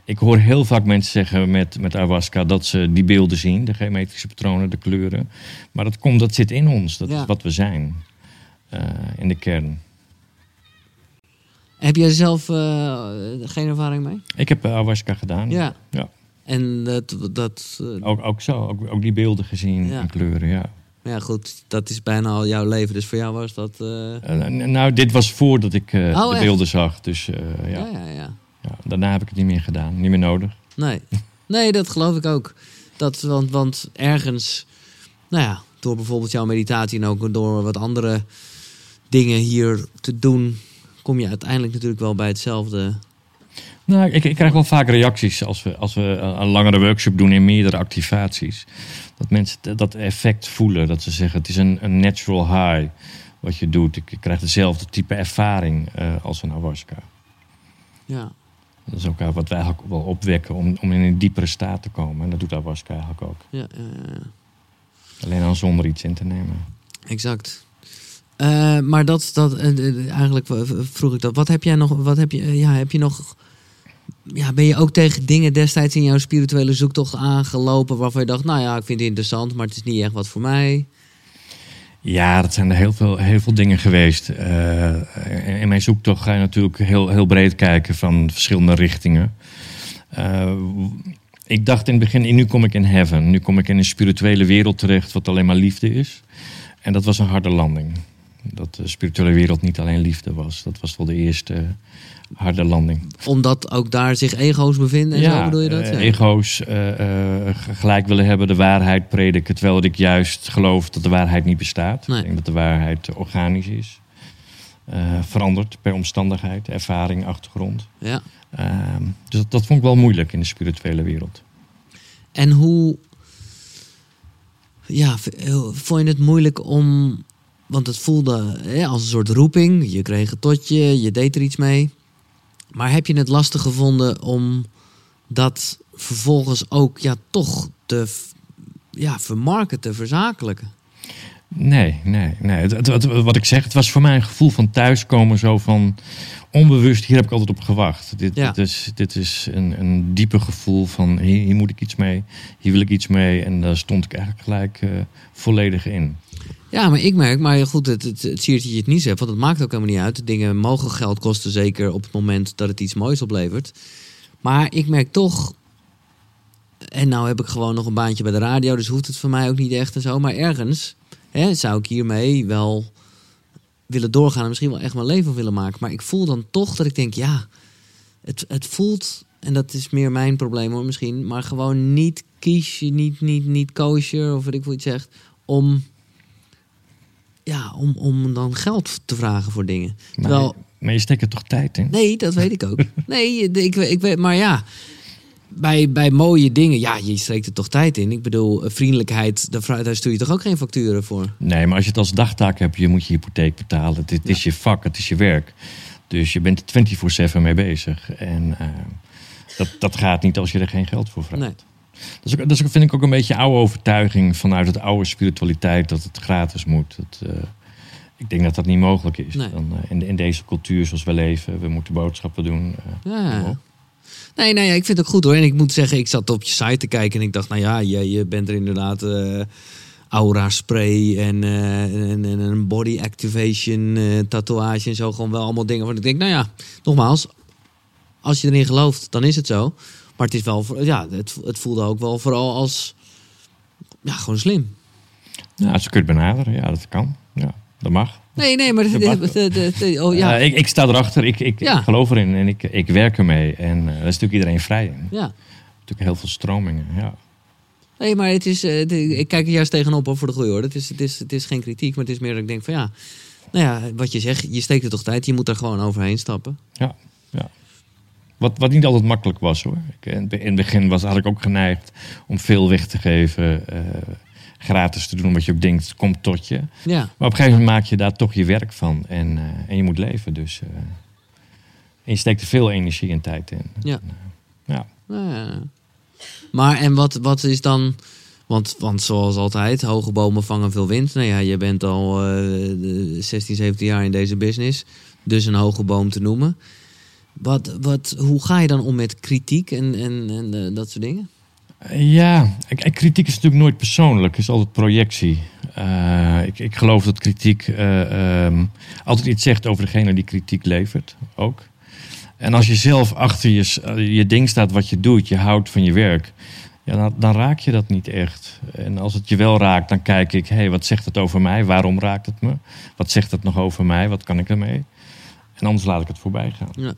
Ik hoor heel vaak mensen zeggen met, met ayahuasca dat ze die beelden zien, de geometrische patronen, de kleuren. Maar dat komt, dat zit in ons. Dat Ja. is wat we zijn. Eh, in de kern. Heb jij zelf eh, geen ervaring mee? Ik heb eh, ayahuasca gedaan. Ja. Ja. En dat, dat Ook, ook zo, ook, ook die beelden gezien Ja. en kleuren, ja. ja goed, dat is bijna al jouw leven. Dus voor jou was dat... nou, dit was voordat ik Oh, de echt? beelden zag. Dus ja. ja, ja, ja. Ja, daarna heb ik het niet meer gedaan. Niet meer nodig. Nee. nee, dat geloof ik ook. Dat, want, want ergens, nou ja, door bijvoorbeeld jouw meditatie en ook door wat andere dingen hier te doen, kom je uiteindelijk natuurlijk wel bij hetzelfde. Nou, ik, ik krijg wel vaak reacties als we, als we een langere workshop doen in meerdere activaties. Dat mensen dat effect voelen. Dat ze zeggen het is een, een natural high wat je doet. Ik krijg dezelfde type ervaring eh, als een ayahuasca. Ja. Dat is ook eh, wat wij eigenlijk wel opwekken om, om in een diepere staat te komen. En dat doet ayahuasca eigenlijk ook. Ja, ja, ja. Alleen dan zonder iets in te nemen. exact. Eh, maar dat, dat eh, eigenlijk vroeg ik dat. Wat heb jij nog? Wat heb je? Ja, heb je nog? Ja, ben je ook tegen dingen destijds in jouw spirituele zoektocht aangelopen waarvan je dacht, nou ja, ik vind het interessant, maar het is niet echt wat voor mij. Ja, dat zijn er heel veel, heel veel dingen geweest. Eh, in- mijn zoektocht ga je natuurlijk heel, heel breed kijken van verschillende richtingen. Ik dacht in het begin, nu kom ik in heaven. Nu kom ik in een spirituele wereld terecht wat alleen maar liefde is. En dat was een harde landing. Dat de spirituele wereld niet alleen liefde was. Dat was wel de eerste harde landing. Omdat ook daar zich ego's bevinden en zo bedoel je dat? eh, Ja. ego's eh, eh, gelijk willen hebben, de waarheid prediken. Terwijl ik juist geloof dat de waarheid niet bestaat. Nee. Ik denk dat de waarheid organisch is. Eh, verandert per omstandigheid, ervaring, achtergrond. ja. Ehm, dus dat, dat vond ik wel moeilijk in de spirituele wereld. En hoe. Ja, eh, vond je het moeilijk om. Want het voelde hè, als een soort roeping. Je kreeg het tot je, je deed er iets mee. Maar heb je het lastig gevonden om dat vervolgens ook ja, toch te ja, vermarkten, te verzakelijken? Nee, nee, nee. Het, het- het- wat ik zeg, het was voor mij een gevoel van thuiskomen. Zo van onbewust, hier heb ik altijd op gewacht. Dit, Ja. dit is, dit is een, een diepe gevoel van hier, hier moet ik iets mee. Hier wil ik iets mee. En daar stond ik eigenlijk gelijk eh, volledig in. Ja, maar ik merk, maar goed, het, het, het dat je het niet zegt, want het maakt ook helemaal niet uit. Dingen mogen geld kosten, zeker op het moment dat het iets moois oplevert. Maar ik merk toch, en nou heb ik gewoon nog een baantje bij de radio, dus hoeft het voor mij ook niet echt en zo. Maar ergens hè, zou ik hiermee wel willen doorgaan en misschien wel echt mijn leven willen maken. Maar ik voel dan toch dat ik denk, ja, het, het voelt, en dat is meer mijn probleem hoor misschien, maar gewoon niet kies je, niet, niet, niet of wat ik voor iets zegt, om ja, om, om dan geld te vragen voor dingen. Maar, Terwijl, maar je steekt er toch tijd in? nee, dat weet ik ook. Nee, ik, ik weet, maar ja, bij, bij mooie dingen, ja, je steekt er toch tijd in. Ik bedoel, eh, vriendelijkheid, daar, daar stuur je toch ook geen facturen voor? Nee, maar als je het als dagtaak hebt, je moet je hypotheek betalen. Dit is je vak, het is je werk. Dus je bent er 24-7 mee bezig. En eh, dat, dat gaat niet als je er geen geld voor vraagt. Nee. Dat, is ook, dat is ook- vind ik ook een beetje oude overtuiging vanuit het oude spiritualiteit dat het gratis moet. Dat, eh, ik denk dat dat niet mogelijk is. Nee. Dan, eh, in, in deze cultuur zoals we leven, we moeten boodschappen doen. eh, Ja. Nee, nee, ik vind het ook goed hoor. En ik moet zeggen, ik zat op je site te kijken en ik dacht, nou ja, je, je bent er inderdaad aura spray en, en, en een body activation tatoeage en zo. Gewoon wel allemaal dingen. Want ik denk, nou ja, nogmaals, als je erin gelooft, dan is het zo. Maar het is wel, ja, het, het voelde ook wel vooral als, ja, gewoon slim. Ja, je het benaderen. Ja, dat kan. Ja, dat mag. Nee, nee, maar de, de, oh ja, Eh, ik, ik sta erachter, ik, ik, Ja. ik geloof erin en ik, ik werk ermee. En eh, daar is natuurlijk iedereen vrij in. ja. Natuurlijk heel veel stromingen. Ja. Nee, maar het is, eh, ik kijk er juist tegenop hoor, voor de goeie hoor. Het is, het, is, het is geen kritiek, maar het is meer dat ik denk van ja, nou ja, wat je zegt, je steekt er toch tijd, je moet er gewoon overheen stappen. Ja, ja. Wat, wat niet altijd makkelijk was hoor. Ik, in, in het begin was eigenlijk ook geneigd om veel weg te geven. eh, gratis te doen wat je ook denkt, komt tot je. Ja, Maar op een gegeven moment maak je daar toch je werk van. En, eh, en je moet leven. Dus, eh, en je steekt er veel energie en tijd in. Ja. En, eh, ja. ja. Maar en wat, wat is dan, want, want zoals altijd, hoge bomen vangen veel wind. Nou ja, je bent al eh, de 16, 17 jaar in deze business, dus een hoge boom te noemen. Wat, wat, hoe ga je dan om met kritiek en, en, en eh, dat soort dingen? Ja, kritiek is natuurlijk nooit persoonlijk, het is altijd projectie. Eh, ik, ik geloof dat kritiek eh, ehm, altijd iets zegt over degene die kritiek levert, ook. En als je zelf achter je, je ding staat wat je doet, je houdt van je werk, ja, dan, dan raak je dat niet echt. En als het je wel raakt, dan kijk ik, hé, hey, wat zegt het over mij? Waarom raakt het me? Wat zegt het nog over mij? Wat kan ik ermee? En anders laat ik het voorbij gaan. Ja,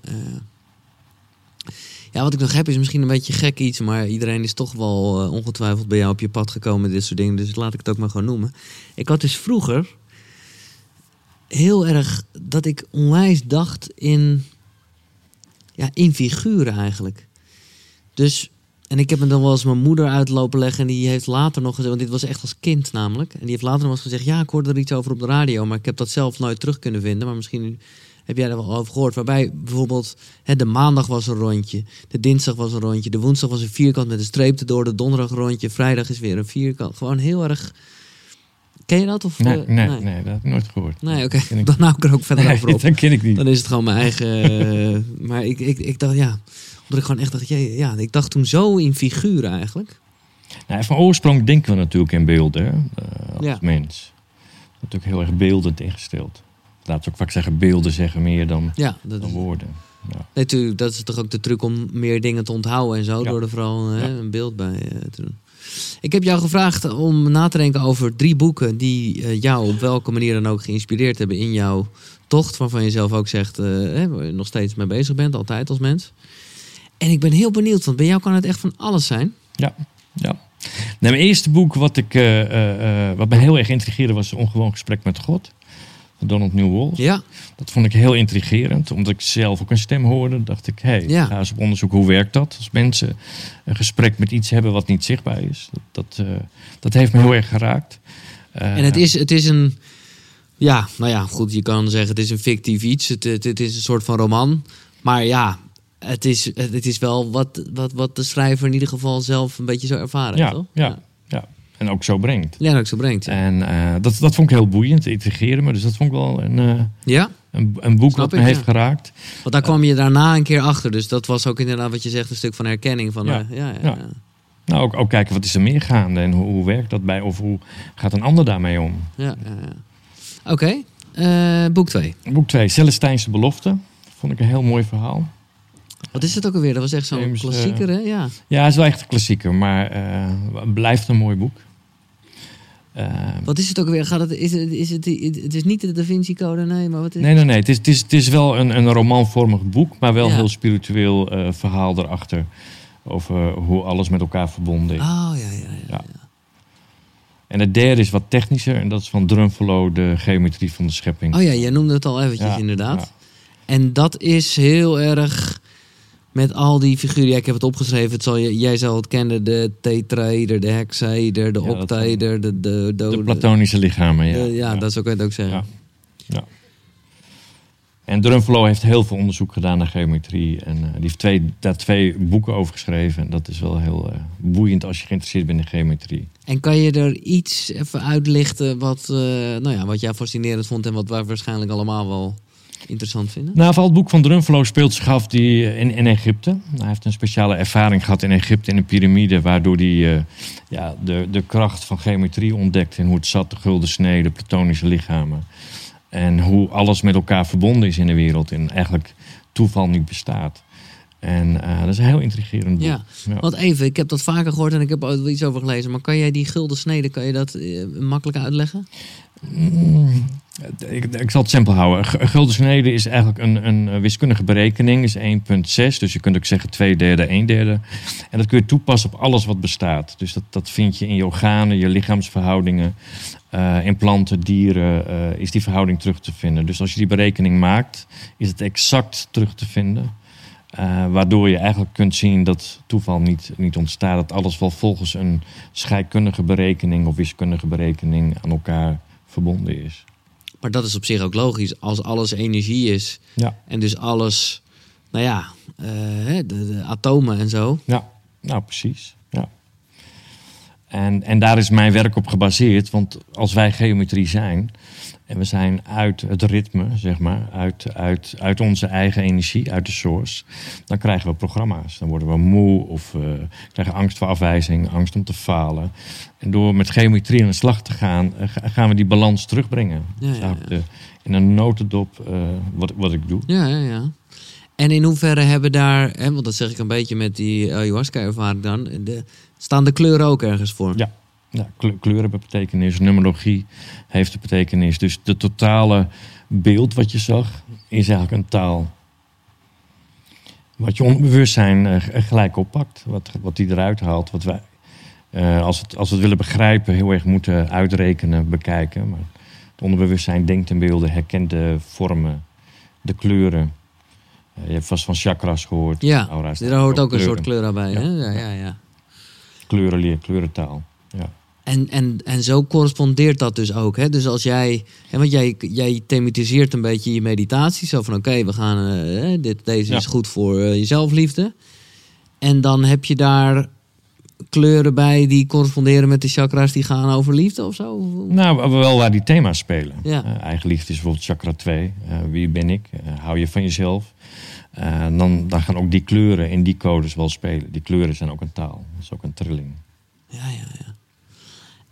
ja, wat ik nog heb is misschien een beetje gek iets, maar iedereen is toch wel eh, ongetwijfeld bij jou op je pad gekomen dit soort dingen, dus laat ik het ook maar gewoon noemen. Ik had dus vroeger heel erg dat ik onwijs dacht in ja, in figuren eigenlijk. Dus, en ik heb me dan wel eens mijn moeder uitlopen leggen. En die heeft later nog gezegd, want dit was echt als kind namelijk. En die heeft later nog eens gezegd, ja, ik hoorde er iets over op de radio. Maar ik heb dat zelf nooit terug kunnen vinden. Maar misschien heb jij er wel over gehoord. Waarbij bijvoorbeeld, hè, de maandag was een rondje. De dinsdag was een rondje. De woensdag was een vierkant met een streep erdoor. De donderdag een rondje. Vrijdag is weer een vierkant. Gewoon heel erg... Ken je dat? Of, Nee, eh, nee, nee, dat heb ik nooit gehoord. Nee, oké. ik Dan hou ik er ook verder Nee, over op. dat ken ik niet. Dan is het gewoon mijn eigen. eh, maar ik, ik, ik dacht, ja. Omdat ik gewoon echt dacht, ja, ja, ik dacht toen zo in figuren eigenlijk. Nou, van oorsprong denken we natuurlijk in beelden, hè, eh, als Ja. mens. Natuurlijk heel erg beeldend ingesteld. Laten we ook vaak zeggen, beelden zeggen meer dan, Ja, dat dan is, woorden. Ja. natuurlijk, dat is toch ook de truc om meer dingen te onthouden en zo. Ja. Door er vooral eh, Ja. een beeld bij eh, te doen. Ik heb jou gevraagd om na te denken over drie boeken die eh, jou op welke manier dan ook geïnspireerd hebben in jouw tocht. Waarvan je zelf ook zegt, eh, hè, waar je nog steeds mee bezig bent, altijd als mens. En ik ben heel benieuwd, want bij jou kan het echt van alles zijn. Ja, ja. Nou, mijn eerste boek wat, ik, eh, eh, eh, wat me heel erg intrigeerde was Ongewoon Gesprek met God. Donald Newell. Ja, Dat vond ik heel intrigerend. Omdat ik zelf ook een stem hoorde. dacht ik, hé, hey, Ja. ga eens op onderzoek. Hoe werkt dat? Als mensen een gesprek met iets hebben wat niet zichtbaar is. Dat, dat, eh, dat heeft me heel erg geraakt. Eh, En het is, het is een. Ja, nou ja, goed, je kan zeggen het is een fictief iets. Het, het, het is een soort van roman. Maar ja, het is, het, is wel wat, wat, wat de schrijver in ieder geval zelf een beetje zo ervaren ja, toch? ja, ja. En ook zo brengt. Ja, ook zo brengt. Ja. En eh, dat, dat vond ik heel boeiend. Intrigeerde me. Dus dat vond ik wel een, eh, ja? een, een boek Snap dat me heeft geraakt. Want daar kwam je daarna een keer achter. Dus dat was ook inderdaad wat je zegt, een stuk van herkenning. Van, Ja, eh, ja, ja, ja. Nou, ook, ook kijken wat is er meer gaande. En hoe, hoe werkt dat bij? Of hoe gaat een ander daarmee om? ja, ja, ja. Oké, boek 2. Boek 2, Celestijnse Belofte. Vond ik een heel mooi verhaal. Wat is het ook alweer? Dat was echt zo'n klassieker, hè? Ja. Ja, het is wel echt een klassieker, maar het blijft een mooi boek. Eh, Wat is het ook alweer? Gaat het, is het, is het, het is niet de Da Vinci Code, nee, maar wat is nee, nee, nee. Het is, het is, het is wel een, een romanvormig boek, maar wel Ja. heel spiritueel eh, verhaal erachter. Over hoe alles met elkaar verbonden is. Oh, ja, ja, ja. Ja. En het derde is wat technischer en dat is van Drumfelo, de geometrie van de schepping. Oh ja, jij noemde het al eventjes inderdaad. En dat is heel erg met al die figuren. Ja, ik heb het opgeschreven. Het zal je, jij zal het kennen. De tetraeder, de hexaeder, de Ja, octaeder, de, de, de, De platonische lichamen, ja. de- ja, dat zou ik het ook zeggen. Ja. Ja. En Drumflo heeft heel veel onderzoek gedaan naar geometrie. En eh, die heeft twee, daar twee boeken over geschreven. En dat is wel heel eh, boeiend als je geïnteresseerd bent in geometrie. En kan je er iets even uitlichten wat, eh, nou ja, wat jij fascinerend vond en wat wij waarschijnlijk allemaal wel interessant vinden? Nou, het boek van Drumflo speelt zich af die, in, in Egypte. Hij heeft een speciale ervaring gehad in Egypte in een piramide. Waardoor hij eh, ja, de, de kracht van geometrie ontdekt. En hoe het zat, de gulden snede, platonische lichamen. En hoe alles met elkaar verbonden is in de wereld. En eigenlijk toeval niet bestaat. En eh, dat is een heel intrigerend boek. Ja, Ja. want even, ik heb dat vaker gehoord en ik heb er ooit iets over gelezen. Maar kan jij die gulden snede, kan je dat eh, makkelijk uitleggen? Mm, Ik, ik zal het simpel houden. Gulden snede is eigenlijk een, een wiskundige berekening. is 1,6. Dus je kunt ook zeggen 2 derde, 1 derde. En dat kun je toepassen op alles wat bestaat. Dus dat, dat vind je in je organen, je lichaamsverhoudingen. eh, in planten, dieren eh, is die verhouding terug te vinden. Dus als je die berekening maakt, is het exact terug te vinden. Eh, waardoor je eigenlijk kunt zien dat toeval niet, niet ontstaat. Dat alles wel volgens een scheikundige berekening of wiskundige berekening aan elkaar verbonden is. Maar dat is op zich ook logisch. Als alles energie is Ja, en dus alles, nou ja, eh, de, de atomen en zo. ja. nou precies. Ja. En, en daar is mijn werk op gebaseerd. Want als wij geometrie zijn en we zijn uit het ritme, zeg maar, uit, uit, uit onze eigen energie, uit de source, dan krijgen we programma's. Dan worden we moe of eh, krijgen angst voor afwijzing, angst om te falen. En door met geometrie aan de slag te gaan, eh, ga- gaan we die balans terugbrengen. Ja, in een notendop eh, wat, wat ik doe. Ja, ja, ja. En in hoeverre hebben daar, hè, want dat zeg ik een beetje met die ayahuasca-ervaring dan, de, staan de kleuren ook ergens voor? Ja. Ja, kleur- kleuren hebben betekenis, numerologie heeft een betekenis. Dus de totale beeld wat je zag, is eigenlijk een taal. Wat je onderbewustzijn eh, g- gelijk oppakt, wat, wat die eruit haalt. Wat wij, eh, als, het, als we het willen begrijpen, heel erg moeten uitrekenen, bekijken. Maar het onderbewustzijn denkt in beelden, herkent de vormen, de kleuren. je hebt vast van chakras gehoord. Ja, daar hoort ook een soort kleur aan bij. Ja. Hè? Ja, ja, ja. Kleurenleer, kleurentaal. En, en, en zo correspondeert dat dus ook. Hè? Dus als jij, hè, want jij, jij thematiseert een beetje je meditatie. Zo van oké, we gaan, eh, dit, deze Ja. is goed voor eh, je zelfliefde. En dan heb je daar kleuren bij die corresponderen met de chakras die gaan over liefde of zo? Nou, wel waar die thema's spelen. Ja. Eh, eigen liefde is bijvoorbeeld chakra 2. Eh, wie ben ik? Hou je van jezelf? Dan, dan gaan ook die kleuren in die codes wel spelen. Die kleuren zijn ook een taal. Dat is ook een trilling. Ja, ja, ja.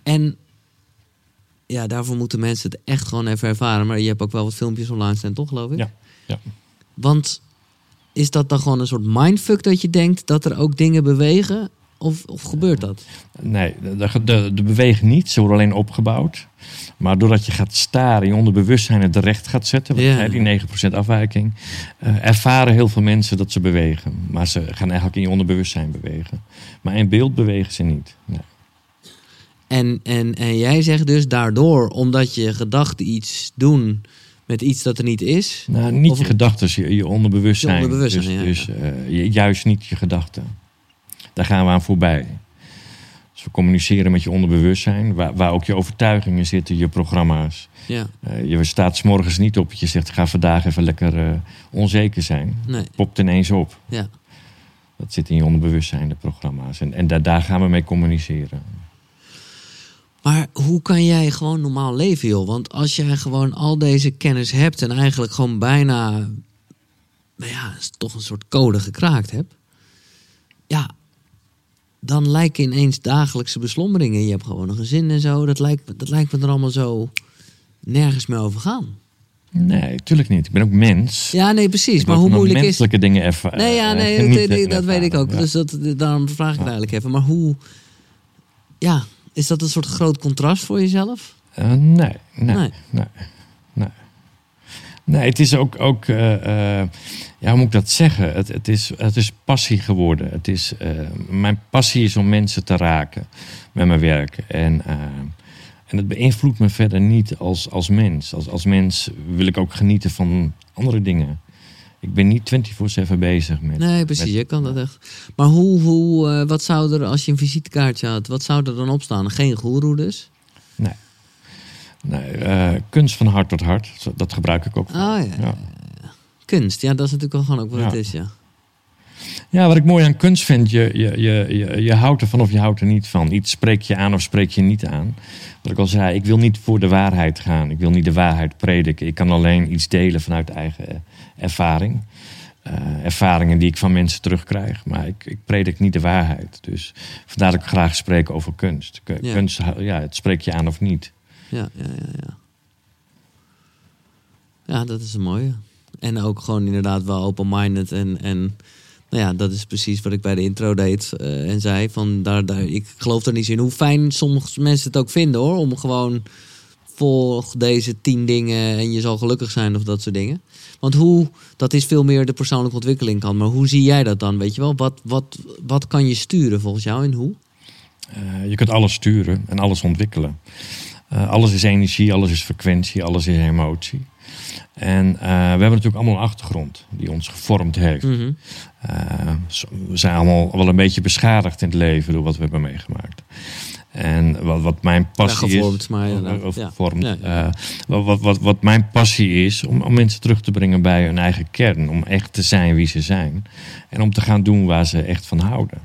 En ja, daarvoor moeten mensen het echt gewoon even ervaren. Maar je hebt ook wel wat filmpjes online staan, toch geloof ik? Ja, ja. Want is dat dan gewoon een soort mindfuck dat je denkt dat er ook dingen bewegen? Of, of gebeurt dat? Nee, de, de, de bewegen niet. Ze worden alleen opgebouwd. Maar doordat je gaat staren, je onderbewustzijn het recht gaat zetten, die 9% afwijking, eh, ervaren heel veel mensen dat ze bewegen. Maar ze gaan eigenlijk in je onderbewustzijn bewegen. Maar in beeld bewegen ze niet. Nee. En, en, en jij zegt dus daardoor, omdat je gedachten iets doen met iets dat er niet is. Nou, niet Of- je gedachten, je, je onderbewustzijn. Je onderbewustzijn, dus ja, dus eh, juist niet je gedachten. Daar gaan we aan voorbij. Dus we communiceren met je onderbewustzijn, waar, waar ook je overtuigingen zitten, je programma's. Ja, Eh, je staat 's morgens niet op je zegt, ga vandaag even lekker eh, onzeker zijn. nee, Popt ineens op. ja. Dat zit in je onderbewustzijn, de programma's. En, en daar, daar gaan we mee communiceren. Maar hoe kan jij gewoon normaal leven, joh? Want als jij gewoon al deze kennis hebt en eigenlijk gewoon bijna, nou ja, toch een soort code gekraakt hebt. Ja, dan lijken ineens dagelijkse beslommeringen. Je hebt gewoon een gezin en zo. Dat lijkt, me- dat lijkt me er allemaal zo nergens meer over gaan. Nee, tuurlijk niet. Ik ben ook mens. Ja, nee, precies. Ik maar hoe moeilijk is menselijke dingen even. Nee, ja, eh, nee, dat, weet ik ook. Ja. Dus dat, daarom vraag ik het eigenlijk even. Maar hoe, ja, is dat een soort groot contrast voor jezelf? Eh, nee, nee, Nee. nee, nee, nee. het is ook, ook eh, eh, ja, hoe moet ik dat zeggen? Het, het, is, het is passie geworden. Het is, eh, mijn passie is om mensen te raken met mijn werk. En, eh, en het beïnvloedt me verder niet als, als mens. Als, als mens wil ik ook genieten van andere dingen. Ik ben niet 24-7 bezig met... Nee, precies. met- Je kan dat echt. Maar hoe, hoe, eh, wat zou er, als je een visitekaartje had, wat zou er dan op staan? Geen goeroe dus? Nee, eh, kunst van hart tot hart, dat gebruik ik ook. Oh ja, ja. Kunst, ja, dat is natuurlijk wel gewoon ook wat Ja. het is, ja. Ja, wat ik mooi aan kunst vind, je, je, je, je, je houdt ervan of je houdt er niet van. Iets spreek je aan of spreek je niet aan. Wat ik al zei, ik wil niet voor de waarheid gaan. Ik wil niet de waarheid prediken. Ik kan alleen iets delen vanuit eigen eh, ervaring. Eh, ervaringen die ik van mensen terugkrijg. Maar ik, ik predik niet de waarheid. Dus vandaar dat ik graag spreek over kunst. K- Ja. Kunst, ja, het spreek je aan of niet. Ja, ja, ja, ja. Ja, dat is een mooie. En ook gewoon inderdaad wel open-minded. En, en nou ja, dat is precies wat ik bij de intro deed eh, en zei. Van daar, daar, ik geloof er niet in hoe fijn sommige mensen het ook vinden hoor. Om gewoon volg deze tien dingen en je zal gelukkig zijn of dat soort dingen. Want hoe, dat is veel meer de persoonlijke ontwikkeling kan. Maar hoe zie jij dat dan? Weet je wel, wat, wat, wat kan je sturen volgens jou en hoe? Eh, je kunt alles sturen en alles ontwikkelen. Eh, alles is energie, alles is frequentie, alles is emotie. En eh, we hebben natuurlijk allemaal een achtergrond die ons gevormd heeft. Mhm. We zijn allemaal wel een beetje beschadigd in het leven door wat we hebben meegemaakt. En wat, wat mijn passie Ja, gevormd, is. maar Of ja. gevormd. Ja, ja. eh, wat, wat, wat, wat mijn passie is om, om mensen terug te brengen bij hun eigen kern. Om echt te zijn wie ze zijn. En om te gaan doen waar ze echt van houden.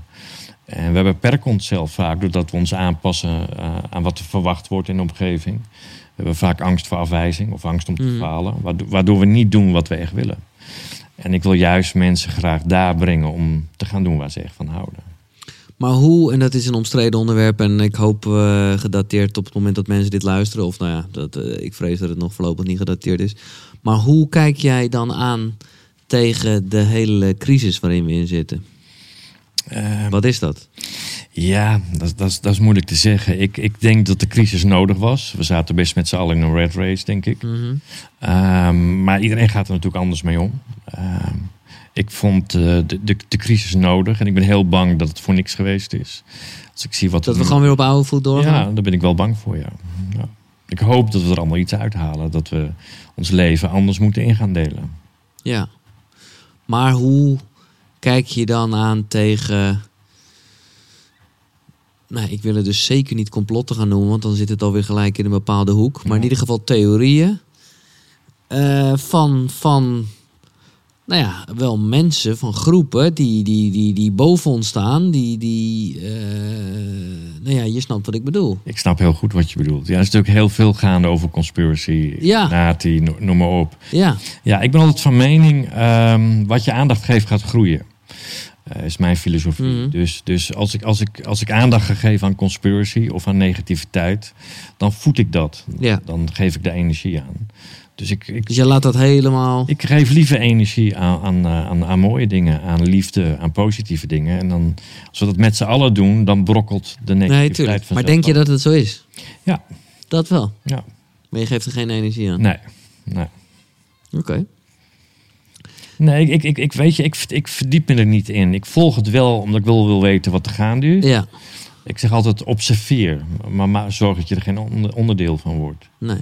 En we beperken onszelf vaak doordat we ons aanpassen eh, aan wat er verwacht wordt in de omgeving. We hebben vaak angst voor afwijzing of angst om te Mhm. falen, waardoor, waardoor we niet doen wat we echt willen. En ik wil juist mensen graag daar brengen om te gaan doen waar ze echt van houden. Maar hoe, en dat is een omstreden onderwerp en ik hoop eh, gedateerd op het moment dat mensen dit luisteren, of nou ja, dat, eh, ik vrees dat het nog voorlopig niet gedateerd is. Maar hoe kijk jij dan aan tegen de hele crisis waarin we in zitten? Eh, Wat is dat? ja, dat, dat, is- dat is moeilijk te zeggen. Ik, ik denk dat de crisis nodig was. We zaten best met z'n allen in een red race, denk ik. Mhm. Ehm, maar iedereen gaat er natuurlijk anders mee om. Ik vond eh, de, de, de crisis nodig en ik ben heel bang dat het voor niks geweest is. Als ik zie wat Dat we nu- gewoon weer op oude voet doorgaan? Ja, daar ben ik wel bang voor, ja. ja. Ik hoop dat we er allemaal iets uithalen. Dat we ons leven anders moeten in gaan delen. Ja. Maar hoe kijk je dan aan tegen... Nou, ik wil het dus zeker niet complotten gaan noemen, want dan zit het alweer gelijk in een bepaalde hoek. Maar in ieder geval theorieën eh, van, van, nou ja, wel mensen, van groepen die, die, die, die boven ons staan. Die, die eh, nou ja, je snapt wat ik bedoel. Ik snap heel goed wat je bedoelt. Ja, er is natuurlijk heel veel gaande over conspiracy, Ja. Nati, no- noem maar op. Ja, Ja, ik ben altijd van mening, ehm, wat je aandacht geeft gaat groeien. Eh, is mijn filosofie. Mhm. Dus, dus als, ik, als, ik, als ik aandacht ga geven aan conspiracy of aan negativiteit, dan voed ik dat. Ja. Dan geef ik de energie aan. Dus ik, ik, dus je laat dat helemaal... ik geef liever energie aan, aan, eh, aan, aan mooie dingen, aan liefde, aan positieve dingen. En dan, als we dat met z'n allen doen, dan brokkelt de Nee, negativiteit tuurlijk. Maar denk je dat het zo is? Ja. Dat wel. Ja, Maar je geeft er geen energie aan. nee. nee. Oké. Nee, ik, ik, ik, weet je, ik, ik verdiep me er niet in. Ik volg het wel omdat ik wel wil weten wat er gaande is. Ja, Ik zeg altijd observeer, maar, maar zorg dat je er geen onder- onderdeel van wordt. nee.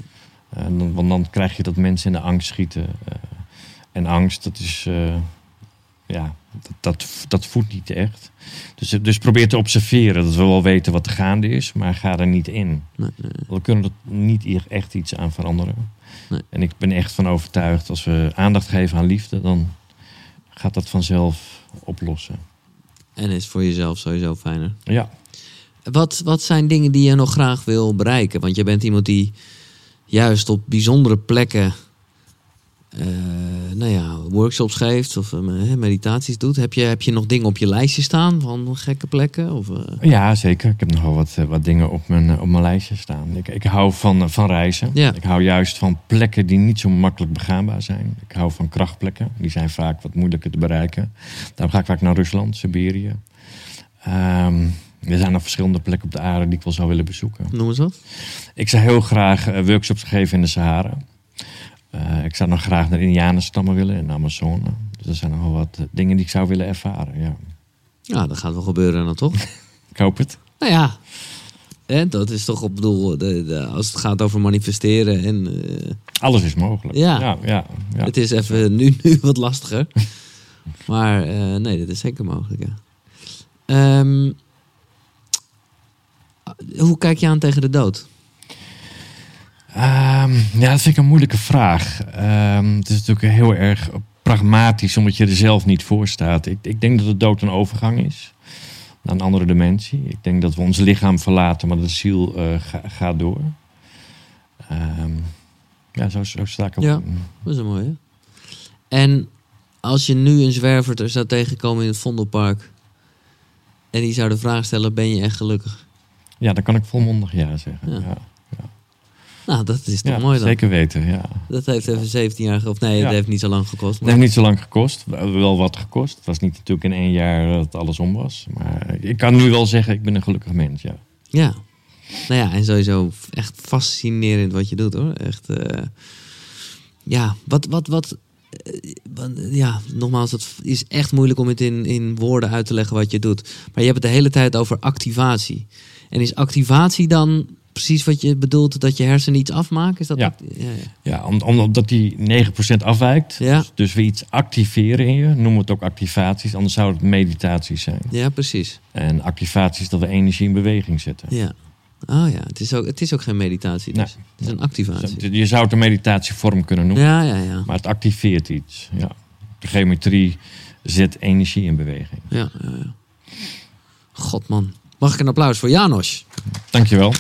En dan, want dan krijg je dat mensen in de angst schieten. eh, en angst, dat is, eh, ja, dat, dat, dat voedt niet echt. Dus, dus probeer te observeren, dat we wel weten wat er gaande is, maar ga er niet in. Nee, nee. We kunnen er niet hier echt iets aan veranderen. Nee. En ik ben echt van overtuigd, als we aandacht geven aan liefde, dan gaat dat vanzelf oplossen. En is voor jezelf sowieso fijner. Ja, Wat, wat zijn dingen die je nog graag wil bereiken? Want je bent iemand die juist op bijzondere plekken eh, nou ja, workshops geeft of eh, meditaties doet. Heb je, heb je nog dingen op je lijstje staan van gekke plekken? Of, eh? Ja, zeker. Ik heb nogal wat, wat dingen op mijn, op mijn lijstje staan. Ik, ik hou van, van reizen. Ja. Ik hou juist van plekken die niet zo makkelijk begaanbaar zijn. Ik hou van krachtplekken. Die zijn vaak wat moeilijker te bereiken. Daarom ga ik vaak naar Rusland, Siberië. Ehm, er zijn nog verschillende plekken op de aarde die ik wel zou willen bezoeken. Noem eens wat. Ik zou heel graag eh, workshops geven in de Sahara. Eh, ik zou nog graag naar Indianenstammen willen in de Amazone. Dus er zijn nog wel wat eh, dingen die ik zou willen ervaren. Ja. Ja, dat gaat wel gebeuren dan toch? Ik hoop het. nou ja, hè, dat is toch op bedoel, de, de, als het gaat over manifesteren en Alles is mogelijk. Ja. ja, ja, ja. het is even nu, nu wat lastiger. maar nee, dat is zeker mogelijk, ja. Ehm, hoe kijk je aan tegen de dood? Ehm, ja, dat vind ik een moeilijke vraag. Ehm, het is natuurlijk heel erg pragmatisch, omdat je er zelf niet voor staat. Ik, ik denk dat de dood een overgang is naar een andere dimensie. Ik denk dat we ons lichaam verlaten, maar de ziel eh, ga- gaat door. Ehm, ja, zo, zo sta ik op. Ja. Dat is een mooie. En als je nu een zwerver er zou tegenkomen in het Vondelpark... en die zou de vraag stellen, ben je echt gelukkig? Ja, dan kan ik volmondig ja zeggen. Ja. Ja, Nou, dat is toch Ja, mooi dan? zeker weten, ja. Dat heeft even 17 jaar... Of nee, dat heeft niet zo lang gekost. Maar... heeft niet zo lang gekost. Wel wat gekost. Het was niet natuurlijk in één jaar dat alles om was. Maar ik kan nu wel zeggen, ik ben een gelukkig mens, ja. Ja. Nou ja, en sowieso echt fascinerend wat je doet hoor. Echt. eh, ja, wat. wat, wat eh, ja, nogmaals, het is echt moeilijk om het in, in woorden uit te leggen wat je doet. Maar je hebt het de hele tijd over activatie. En is activatie dan precies wat je bedoelt dat je hersenen iets afmaken? Is dat Ja. ja, ja. Ja, om- omdat die 9% afwijkt. Ja. Dus, dus we iets activeren in je. Noemen we het ook activaties. Anders zou het meditaties zijn. ja, precies. En activaties dat we energie in beweging zetten. Ja. Oh ja, het is ook, het is ook geen meditatie. Dus. Nee. Het is een activatie. Je zou het een meditatievorm kunnen noemen. Ja, ja, ja. Maar het activeert iets. Ja. De geometrie zet energie in beweging. ja, ja, ja. God man. Mag ik een applaus voor Janos? Dankjewel.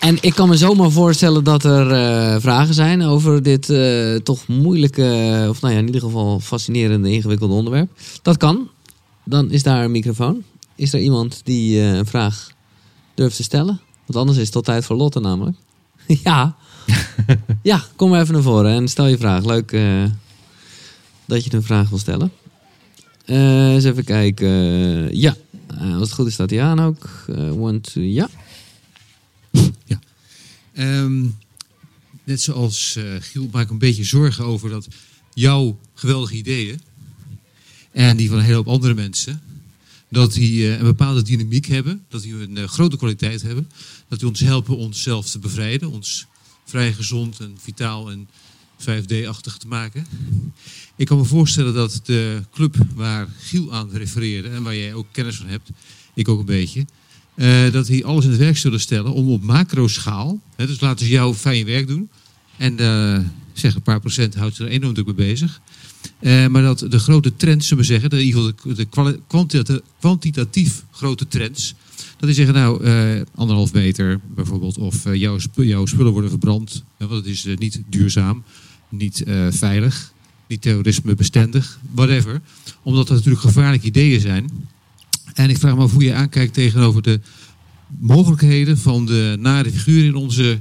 En ik kan me zomaar voorstellen dat er eh, vragen zijn over dit eh, toch moeilijke, of nou ja, in ieder geval fascinerende, ingewikkelde onderwerp. Dat kan. Dan is daar een microfoon. Is er iemand die eh, een vraag durft te stellen? Want anders is het tot tijd voor Lotte namelijk. ja. ja, kom maar even naar voren en stel je vraag. Leuk dat je een vraag wil stellen. Eens even kijken. ja, als het goed is staat hij aan ook. Eh, one, two, ja. Ehm, net zoals eh, Giel maak ik een beetje zorgen over dat jouw geweldige ideeën en die van een hele hoop andere mensen, dat die eh, een bepaalde dynamiek hebben, dat die een eh, grote kwaliteit hebben, dat die ons helpen onszelf te bevrijden, ons vrij gezond en vitaal en 5D-achtig te maken. Ik kan me voorstellen dat de club waar Giel aan refereerde en waar jij ook kennis van hebt, ik ook een beetje, eh, dat die alles in het werk zullen stellen om op macro-schaal, hè, dus laten ze jou fijn werk doen en eh, zeg een paar procent houdt ze er enorm druk mee bezig. Eh, maar dat de grote trends, zullen we zeggen, de, in de, de kwantitatief grote trends, dat die zeggen, nou, anderhalf meter bijvoorbeeld, of jouw, jouw spullen worden verbrand, want het is niet duurzaam, niet eh, veilig, niet terrorisme bestendig, whatever. Omdat dat natuurlijk gevaarlijke ideeën zijn. En ik vraag me af hoe je aankijkt tegenover de mogelijkheden van de nare figuren in onze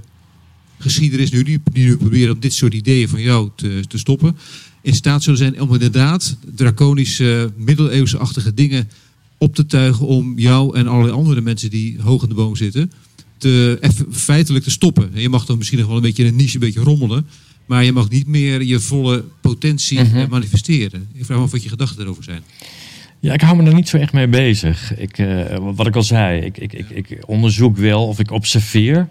geschiedenis nu, die, nu proberen om dit soort ideeën van jou te, te stoppen, in staat zullen zijn om inderdaad draconische, middeleeuwse-achtige dingen op te tuigen om jou en allerlei andere mensen die hoog in de boom zitten, te, feitelijk te stoppen. En je mag dan misschien nog wel een beetje in een niche, een beetje rommelen, maar je mag niet meer je volle potentie Mhm. eh, manifesteren. Ik vraag me af wat je gedachten erover zijn. Ja, ik hou me er niet zo echt mee bezig. Ik, eh, wat ik al zei, ik, ik, ik, ik onderzoek wel of ik observeer,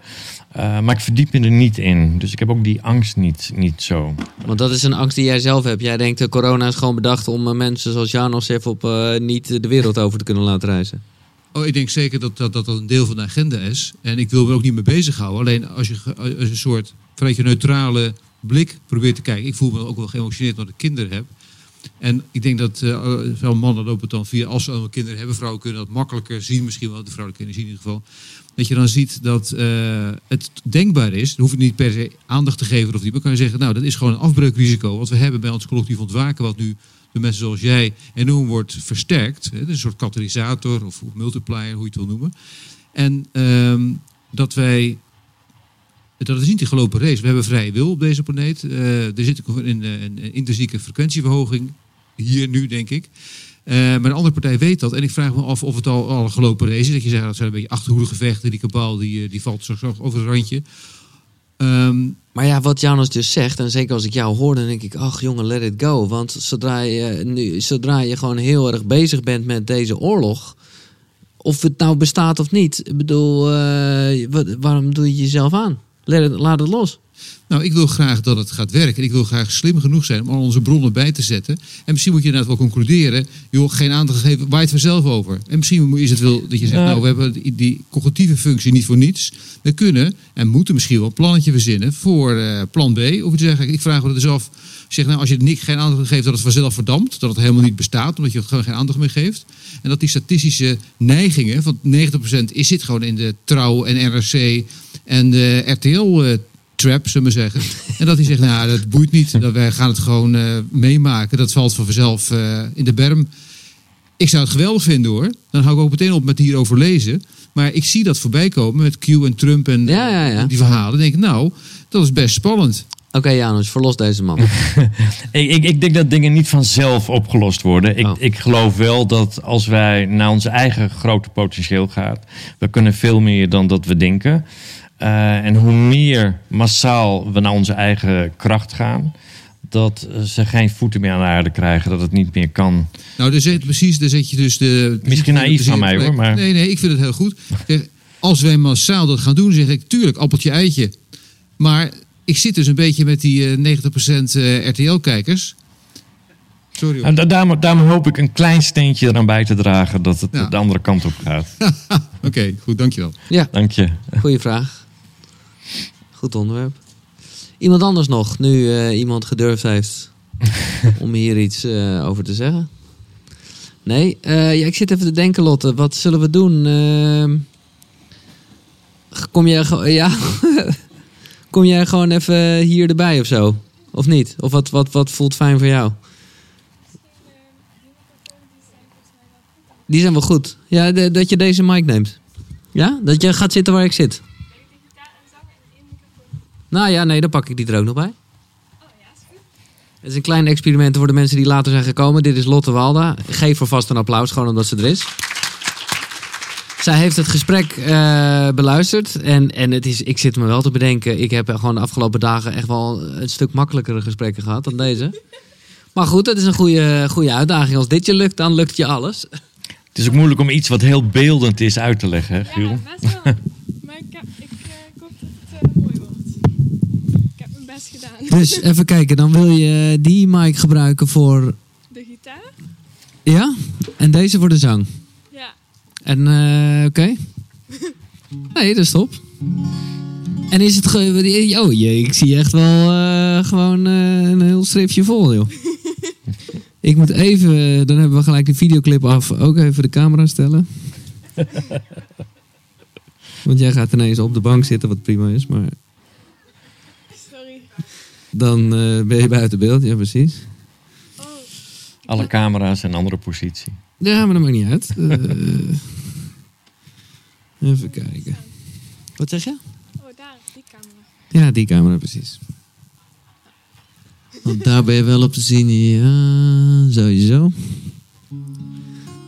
eh, maar ik verdiep me er niet in. Dus ik heb ook die angst niet, niet zo. Want dat is een angst die jij zelf hebt. Jij denkt, de corona is gewoon bedacht om mensen zoals Janos even op niet de wereld over te kunnen laten reizen. Oh, ik denk zeker dat dat, dat dat een deel van de agenda is. En ik wil me er ook niet mee bezighouden. Alleen als je als een soort je neutrale blik probeert te kijken. Ik voel me ook wel geëmotioneerd omdat ik kinderen heb. En ik denk dat eh, veel mannen lopen het dan via, als ze kinderen hebben, vrouwen kunnen dat makkelijker zien, misschien wel de vrouwelijke energie in ieder geval. Dat je dan ziet dat eh, het denkbaar is, dan hoef je niet per se aandacht te geven of niet, maar kan je zeggen, nou dat is gewoon een afbreukrisico. Wat we hebben bij ons collectief ontwaken, wat nu door mensen zoals jij enorm wordt versterkt. Hè, is een soort katalysator of multiplier, hoe je het wil noemen. En ehm, dat wij dat is niet een gelopen race. We hebben vrije wil op deze planeet. Eh, er zit een, een, intrinsieke frequentieverhoging hier nu, denk ik. Eh, maar een andere partij weet dat. En ik vraag me af of het al, al een gelopen race is. Dat je zegt, dat zijn een beetje achterhoedegevechten. Die kabal die, eh, die valt zo zo over het randje. Ehm, Maar ja, wat Janos dus zegt, en zeker als ik jou hoor, dan denk ik, ach jongen, let it go. Want zodra je, nu, zodra je gewoon heel erg bezig bent met deze oorlog, of het nou bestaat of niet, ik bedoel, waarom doe je jezelf aan? Laat het los. Nou, ik wil graag dat het gaat werken. En ik wil graag slim genoeg zijn om al onze bronnen bij te zetten. En misschien moet je inderdaad wel concluderen. Joh, geen aandacht geven, waait vanzelf over. En misschien is het wel dat je zegt, nou, we hebben die, cognitieve functie niet voor niets. We kunnen en moeten misschien wel een plannetje verzinnen voor eh, plan B. Of je zegt, ik vraag me dus af. Zeg nou, als je niet, geen aandacht geeft, dat het vanzelf verdampt. Dat het helemaal niet bestaat, omdat je het gewoon geen aandacht meer geeft. En dat die statistische neigingen, van 90% is zit gewoon in de Trouw en NRC en de RTL eh, trap, zullen we zeggen. En dat hij zegt, nou, dat boeit niet. Dat wij gaan het gewoon eh, meemaken. Dat valt van vanzelf eh, in de berm. Ik zou het geweldig vinden hoor. Dan hou ik ook meteen op met hierover lezen. Maar ik zie dat voorbij komen met Q en Trump en Ja, ja, ja. die verhalen. Dan denk ik, nou, dat is best spannend. Oké Janos, verlos deze man. Ik, ik, ik denk dat dingen niet vanzelf opgelost worden. Ik, Oh. ik geloof wel dat als wij naar ons eigen grote potentieel gaan, we kunnen veel meer dan dat we denken. Eh, en hoe meer massaal we naar onze eigen kracht gaan, dat eh, ze geen voeten meer aan de aarde krijgen, dat het niet meer kan. Nou, daar zet, precies, daar zet je dus de... Misschien naïef van mij, hoor, maar- Nee, nee, ik vind het heel goed. Zeg, Als wij massaal dat gaan doen, zeg ik, tuurlijk, appeltje eitje. Maar ik zit dus een beetje met die eh, 90% eh, RTL-kijkers. Sorry hoor. En da- daarom, daarom hoop ik een klein steentje eraan bij te dragen dat het Ja. de andere kant op gaat. Oké, goed, dankjewel. Ja, Dank je. goede vraag. Goed onderwerp. Iemand anders nog, nu eh, iemand gedurfd heeft om hier iets eh, over te zeggen? Nee, Eh, ja, ik zit even te denken, Lotte. Wat zullen we doen? Kom jij gewoon, ja, kom jij gewoon even hier erbij of zo? Of niet? Of wat, wat, wat voelt fijn voor jou? Die zijn wel goed. Ja, dat je deze mic neemt. Ja? Dat je gaat zitten waar ik zit. Nou ja, nee, dan pak ik die er ook nog bij. Het is een klein experiment voor de mensen die later zijn gekomen. Dit is Lotte Walda. Geef haar vast een applaus, gewoon omdat ze er is. Zij heeft het gesprek eh, beluisterd. En, en het is, ik zit me wel te bedenken. Ik heb gewoon de afgelopen dagen echt wel een stuk makkelijkere gesprekken gehad dan deze. Maar goed, het is een goede, goede uitdaging. Als dit je lukt, dan lukt je alles. Het is ook moeilijk om iets wat heel beeldend is uit te leggen, hè, Giel? Ja, best wel. maar ik, heb, ik, eh, ik hoop dat het eh, mooi wordt. Ik heb mijn best gedaan. Dus even kijken, dan wil je die mic gebruiken voor... De gitaar? Ja? En deze voor de zang. Ja. En, eh, oké. Nee, dat is top. En is het... Ge- oh jee, ik zie echt wel eh, gewoon eh, een heel stripje vol, joh. ik moet even... Dan hebben we gelijk de videoclip af. Ook even de camera stellen. Want jij gaat ineens op de bank zitten, wat prima is. Maar. Dan eh, ben je buiten beeld. Ja, precies. Oh, Alle camera's in een andere positie. Ja, maar dat maakt niet uit. Eh, even kijken. Wat zeg je? oh daar, die camera. Ja, die camera precies. Want daar ben je wel op te zien. Ja, sowieso.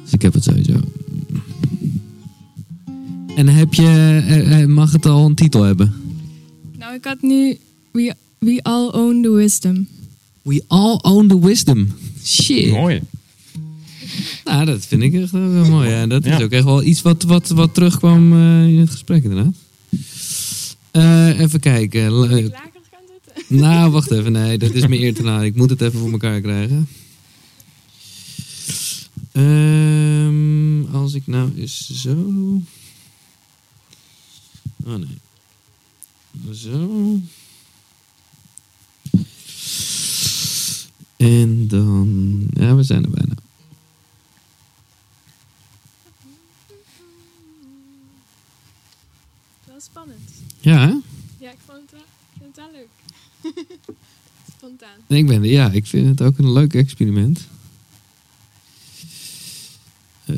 Dus ik heb het sowieso. En heb je, eh, eh, mag het al een titel hebben? Nou, ik had nu We, we All Own the Wisdom. We all own the wisdom. Shit. Mooi. Nou, dat vind ik echt wel mooi. Ja. Dat is Ja. ook echt wel iets wat, wat, wat terugkwam eh, in het gesprek inderdaad. Eh, even kijken. Eh, nou, wacht even. Nee, dat is me eer te laat. Ik moet het even voor elkaar krijgen. Ehm, als ik nou eens zo... Oh nee. Zo. En dan... Ja, we zijn er bijna. Wel spannend. Ja, hè? Ja, ik vond het wel, ik vind het wel leuk. Spontaan. Ik ben, ja, ik vind het ook een leuk experiment. Eh,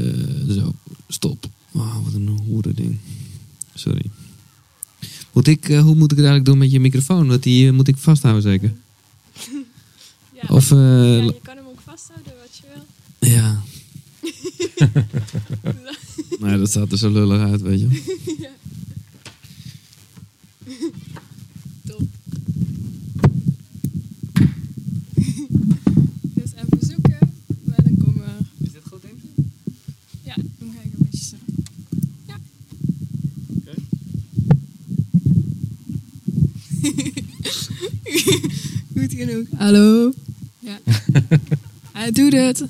zo, stop. Wauw, wat een hoere ding. Sorry. Moet ik, eh, hoe moet ik het eigenlijk doen met je microfoon? Dat die eh, moet ik vasthouden zeker? Ja. Of, eh, ja, je kan hem ook vasthouden wat je wil. ja. nee, dat staat er zo lullig uit, weet je. Top. dus even zoeken. Maar dan komen we... Is dit goed in? Ja, dan ga ik een beetje zo. Ja. Goed genoeg. Hallo. Ja. Hij doet het.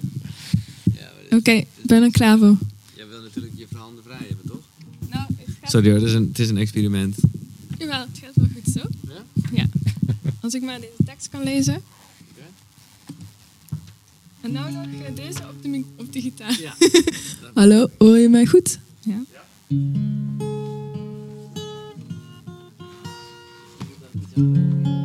Oké, ik ben klaar voor. Jij wil natuurlijk je handen vrij hebben, toch? Nou, het gaat, Sorry hoor, het is een, het is een experiment. jawel, het gaat wel goed zo. Ja? Ja. Als ik maar deze tekst kan lezen. En nou nog deze op de, op de gitaar. Ja. Hallo, hoor je mij goed? Ja. Kan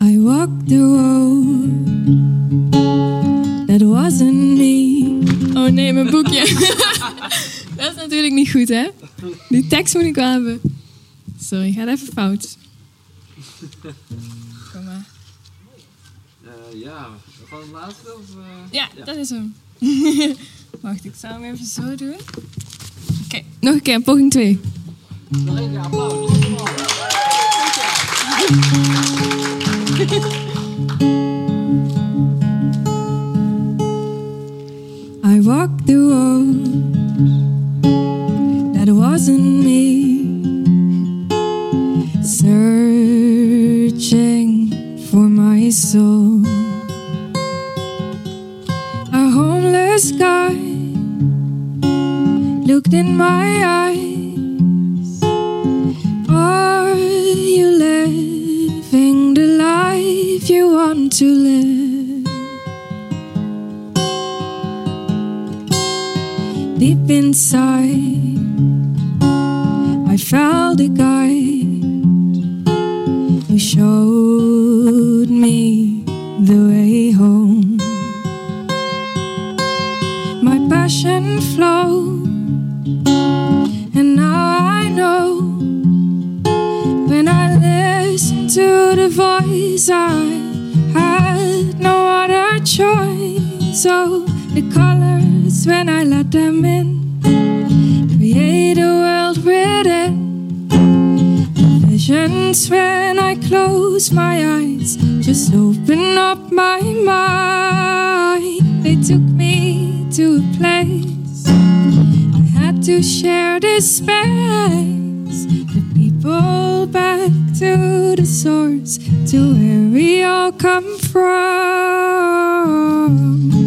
I walked the road that wasn't me. Oh nee, mijn boekje. dat is natuurlijk niet goed, hè? Die tekst moet ik wel hebben. Sorry, gaat even fout. Kom maar. ja, gewoon het laatste of... Ja, dat is hem. Wacht, ik zal hem even zo doen. Oké, nog een keer, poging 2. Nog keer applaus. I walked the road that wasn't me, searching for my soul. A homeless guy looked in my eyes. Want to live? Deep inside, I felt a guide who showed me the way home. My passion flowed, and now I know when I listened to the voice, I choice. So the colors, when I let them in, create a world within. Visions when I close my eyes, just open up my mind. They took me to a place I had to share this space. The people back to the source, to where we all come from. We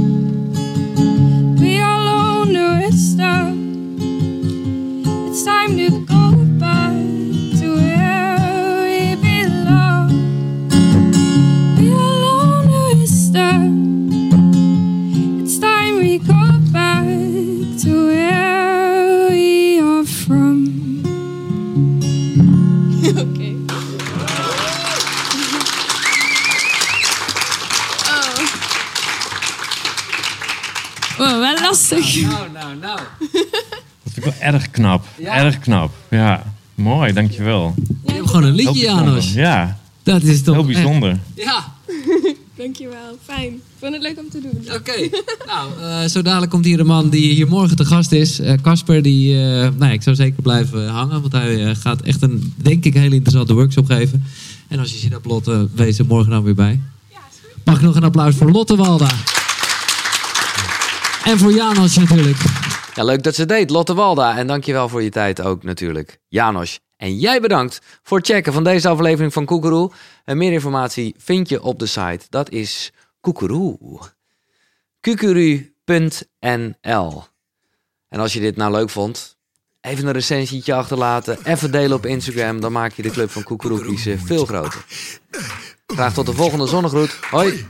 lastig. Nou, nou, nou. Dat vind ik wel erg knap. Ja. Erg knap. Ja, mooi, dankjewel. Je hebt gewoon een liedje. Janos. Ja, Dat is toch heel bijzonder. echt- Ja, Dankjewel, fijn. Ik vond het leuk om te doen. oké. nou, eh, zo dadelijk komt hier een man die hier morgen te gast is. Eh, Casper, die, eh, nou ja, ik zou zeker blijven hangen. Want hij gaat echt een, denk ik, hele interessante workshop geven. En als je zin hebt, Lotte, wees er morgen dan weer bij. Mag ik nog een applaus voor Lotte Walda. En voor Janos natuurlijk. Ja, leuk dat ze deed, Lotte Walda. En dankjewel voor je tijd ook natuurlijk, Janos. En jij bedankt voor het checken van deze aflevering van Koekeroe. En meer informatie vind je op de site. Dat is koekeroe. En als je dit nou leuk vond, even een recensietje achterlaten. Even delen op Instagram. Dan maak je de club van Koekeroe kiezen veel groter. Graag tot de volgende zonnegroet. Hoi!